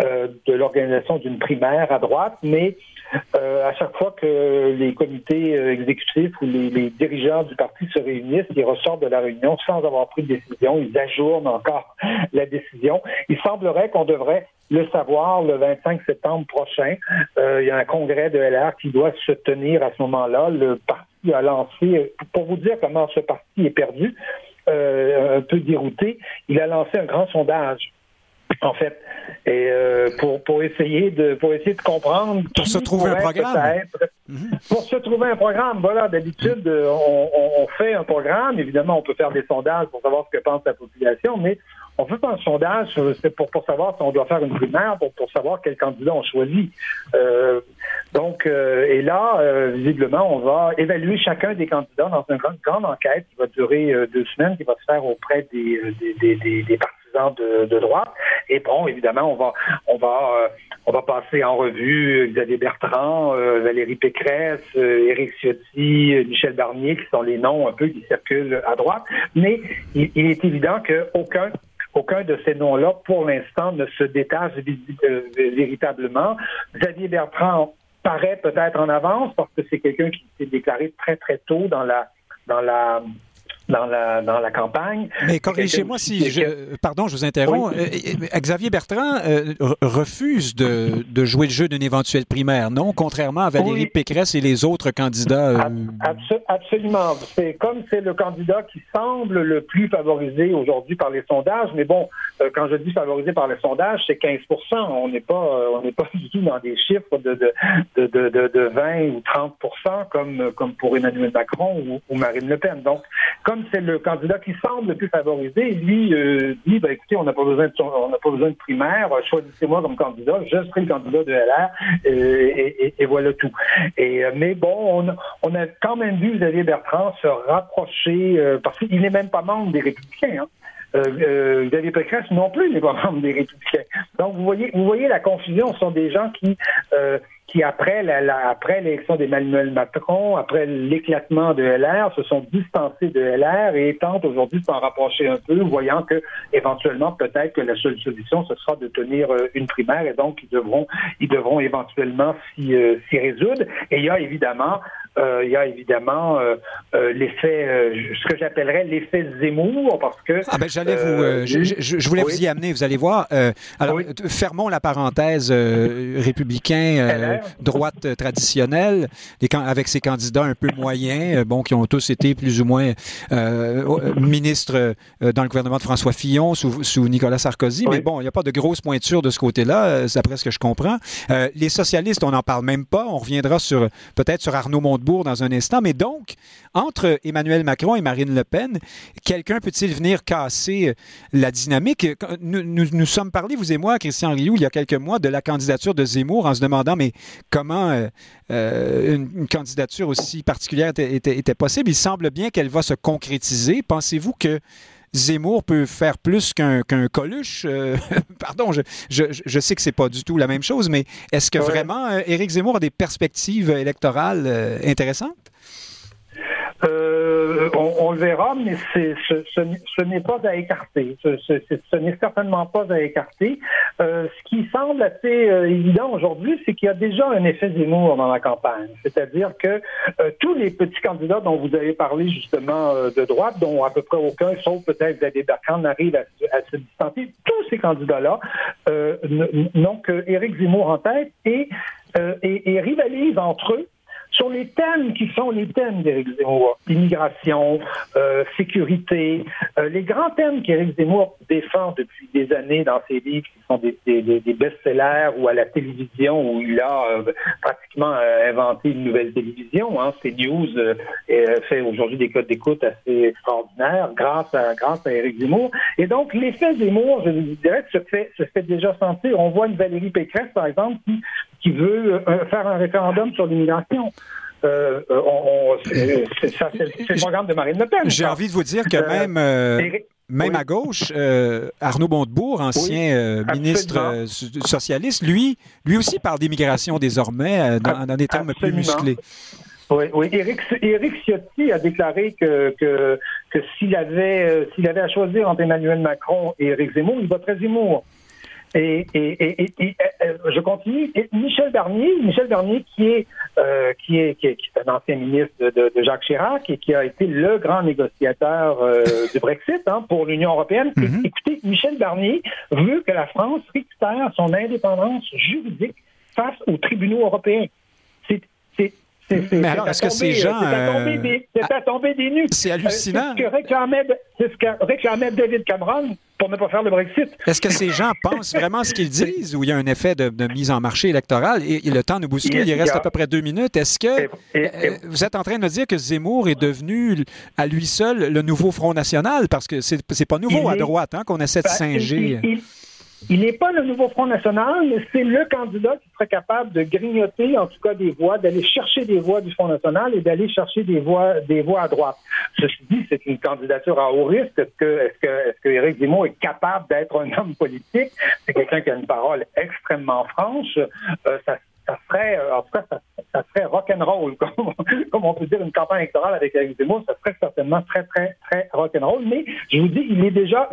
de l'organisation d'une primaire à droite, mais euh, à chaque fois que les comités euh, exécutifs ou les, dirigeants du parti se réunissent, ils ressortent de la réunion sans avoir pris de décision, ils ajournent encore la décision. Il semblerait qu'on devrait le savoir le 25 septembre prochain. Euh, il y a un congrès de LR qui doit se tenir à ce moment-là. Le parti a lancé, pour vous dire comment ce parti est perdu, un peu dérouté, il a lancé un grand sondage en fait. Et euh, pour, pour essayer de pour essayer de comprendre pour se trouver un programme. Mhm. Pour se trouver un programme, voilà. D'habitude, euh, on, on, fait un programme. Évidemment, on peut faire des sondages pour savoir ce que pense la population, mais on fait pas un sondage pour, pour savoir si on doit faire une primaire, pour, pour savoir quel candidat on choisit. Euh, donc, euh, et là, euh, visiblement, on va évaluer chacun des candidats dans une grande, grande enquête qui va durer deux semaines, qui va se faire auprès des, des, des, des partis de, droite. Et bon, évidemment, on va, on va, euh, on va passer en revue Xavier Bertrand, euh, Valérie Pécresse, euh, Éric Ciotti, Michel Barnier, qui sont les noms un peu qui circulent à droite. Mais il, est évident qu'aucun aucun de ces noms-là, pour l'instant, ne se détache véritablement. Xavier Bertrand paraît peut-être en avance parce que c'est quelqu'un qui s'est déclaré très très tôt dans la dans la dans la, dans la campagne. Mais corrigez-moi si je. Pardon, je vous interromps. Euh, euh, Xavier Bertrand euh, refuse de, de, jouer le jeu d'une éventuelle primaire, non? Contrairement à Valérie Pécresse et les autres candidats. absolument. C'est comme c'est le candidat qui semble le plus favorisé aujourd'hui par les sondages. Mais bon, quand je dis favorisé par les sondages, c'est 15 On n'est pas, on n'est pas du tout dans des chiffres de, de, de, de, de 20 ou 30 comme, comme pour Emmanuel Macron ou, ou Marine Le Pen. Donc, comme c'est le candidat qui semble le plus favorisé, lui euh, dit ben, écoutez, on n'a pas besoin de primaire, choisissez-moi comme candidat, je serai le candidat de LR euh, et, voilà tout. Et euh, mais bon, on, a quand même vu Xavier Bertrand se rapprocher parce qu'il n'est même pas membre des Républicains. Hein. Euh, Xavier Pécresse non plus n'est pas membre des Républicains. Donc vous voyez, vous voyez la confusion. Ce sont des gens qui qui, après la, après l'élection d'Emmanuel Macron, après l'éclatement de LR, se sont distancés de LR et tentent aujourd'hui de s'en rapprocher un peu, voyant que éventuellement peut-être que la seule solution ce sera de tenir euh, une primaire et donc ils devront ils devront éventuellement s'y euh, résoudre. Et il y a évidemment il y a évidemment euh, euh, l'effet, ce que j'appellerais l'effet Zemmour, parce que. Ah ben j'allais vous, je, voulais vous y amener. Vous allez voir. alors, fermons la parenthèse républicain, droite traditionnelle, avec ses candidats un peu moyens, bon, qui ont tous été plus ou moins ministres dans le gouvernement de François Fillon sous, sous Nicolas Sarkozy. Mais bon, il n'y a pas de grosse pointure de ce côté-là, d'après ce que je comprends. les socialistes, on n'en parle même pas. On reviendra sur peut-être sur Arnaud Montebourg dans un instant. Mais donc, entre Emmanuel Macron et Marine Le Pen, quelqu'un peut-il venir casser euh, la dynamique? Nous, nous, sommes parlé, vous et moi, Christian Rioux, il y a quelques mois, de la candidature de Zemmour en se demandant, mais comment euh, euh, une, candidature aussi particulière était possible? Il semble bien qu'elle va se concrétiser. Pensez-vous que Zemmour peut faire plus qu'un Coluche. Euh, pardon, je, je, sais que c'est pas du tout la même chose, mais est-ce que vraiment euh, Éric Zemmour a des perspectives électorales euh, intéressantes? Euh, on, le verra, mais c'est, ce, n'est pas à écarter. Ce, n'est certainement pas à écarter. Euh, ce qui semble assez euh, évident aujourd'hui, c'est qu'il y a déjà un effet Zemmour dans la campagne. C'est-à-dire que tous les petits candidats dont vous avez parlé justement de droite, dont à peu près aucun, sauf peut-être David Bertrand, n'arrive à, se distancer, tous ces candidats-là n'ont que Éric Zemmour en tête et, et, et rivalisent entre eux sur les thèmes qui sont les thèmes d'Éric Zemmour, immigration, euh, sécurité, euh, les grands thèmes qu'Éric Zemmour défend depuis des années dans ses livres qui sont des, des, des best-sellers ou à la télévision où il a euh, pratiquement inventé une nouvelle télévision. Hein. news fait aujourd'hui des codes d'écoute assez extraordinaires grâce à grâce à Éric Zemmour. Et donc l'effet Zemmour, je dirais, se fait se fait déjà sentir. On voit une Valérie Pécresse par exemple qui qui veut faire un référendum sur l'immigration. Euh, euh c'est le programme de Marine Le Pen. J'ai envie de vous dire que euh, même, euh, même à gauche, Arnaud Montebourg, ancien ministre socialiste, lui, lui aussi parle d'immigration désormais dans, des termes plus musclés. Oui, oui. Éric, Ciotti a déclaré que, que, que s'il avait, s'il avait à choisir entre Emmanuel Macron et Éric Zemmour, il voterait Zemmour. Et, et, et, et, euh, je continue. Michel Barnier, Michel Barnier qui est, euh, qui est, qui est, un ancien ministre de, de, Jacques Chirac et qui a été le grand négociateur euh, du Brexit hein, pour l'Union européenne. Mhm. Écoutez, Michel Barnier veut que la France récupère son indépendance juridique face aux tribunaux européens. C'est mais alors, est-ce que ces gens. C'est à tomber des nues. C'est hallucinant. C'est ce que réclamait, ce que réclamait David Cameron pour ne pas faire le Brexit. Est-ce que ces gens pensent vraiment ce qu'ils disent ou il y a un effet de, mise en marché électoral et, le temps nous bouscule, il, reste à peu près deux minutes. Est-ce que euh, vous êtes en train de me dire que Zemmour est devenu à lui seul le nouveau Front National? Parce que c'est pas nouveau à droite hein, qu'on essaie de ben, singer. Il n'est pas le nouveau Front national, mais c'est le candidat qui serait capable de grignoter, en tout cas, des voix, d'aller chercher des voix du Front national et d'aller chercher des voix, des voix à droite. Ceci dit, c'est une candidature à haut risque. Est-ce que, est-ce que, est-ce Éric Zemmour est capable d'être un homme politique? C'est quelqu'un qui a une parole extrêmement franche. Euh, ça ça serait, euh, en tout cas, ça, ça serait rock'n'roll, comme, comme on peut dire une campagne électorale avec Eric Zemmour, ça serait certainement très, très, très rock'n'roll. Mais je vous dis, il est déjà,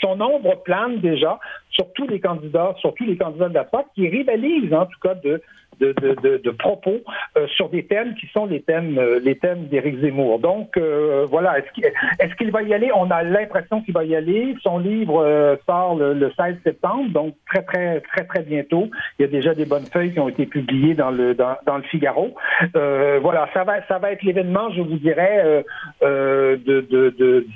son ombre plane déjà sur tous les candidats, sur tous les candidats de la droite qui rivalisent, en tout cas, de, de, propos euh, sur des thèmes qui sont les thèmes euh, les thèmes d'Éric Zemmour. Donc euh, voilà, est-ce qu'il est qu'il va y aller? On a l'impression qu'il va y aller. Son livre sort le, 16 septembre, donc très très très très bientôt. Il y a déjà des bonnes feuilles qui ont été publiées dans le dans, le Figaro. voilà, ça va ça va être l'événement, je vous dirais, de, de, de,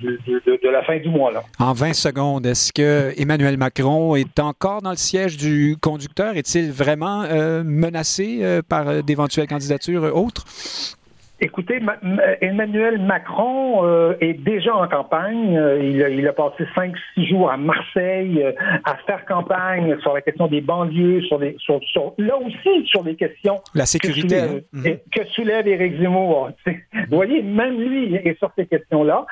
de, la fin du mois là. En 20 secondes, est-ce que Emmanuel Macron est encore dans le siège du conducteur? Est-il vraiment menacé euh, par euh, d'éventuelles candidatures euh, autres? Écoutez, Emmanuel Macron est déjà en campagne. il, a, passé cinq, six jours à Marseille à faire campagne sur la question des banlieues, sur les, sur, là aussi sur les questions. La sécurité. Que soulève, que soulève Éric Zemmour. Vous voyez, même lui est sur ces questions-là.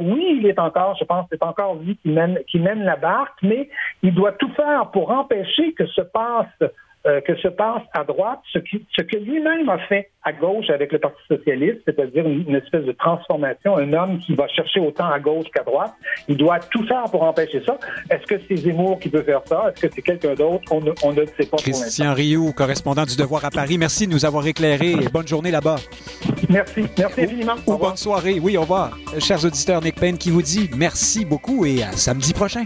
oui, il est encore, je pense, c'est encore lui qui mène, qui mène la barque, mais il doit tout faire pour empêcher que se passe euh, que se passe à droite ce, ce que lui-même a fait à gauche avec le Parti socialiste, c'est-à-dire une, espèce de transformation, un homme qui va chercher autant à gauche qu'à droite. Il doit tout faire pour empêcher ça. Est-ce que c'est Zemmour qui peut faire ça? Est-ce que c'est quelqu'un d'autre? On, on, ne sait pas Christian Rioux, correspondant du Devoir à Paris, merci de nous avoir éclairé. Bonne journée là-bas. Merci. Merci infiniment. Ou, bonne soirée. Oui, au revoir. Chers auditeurs, Nick Payne qui vous dit merci beaucoup et à samedi prochain.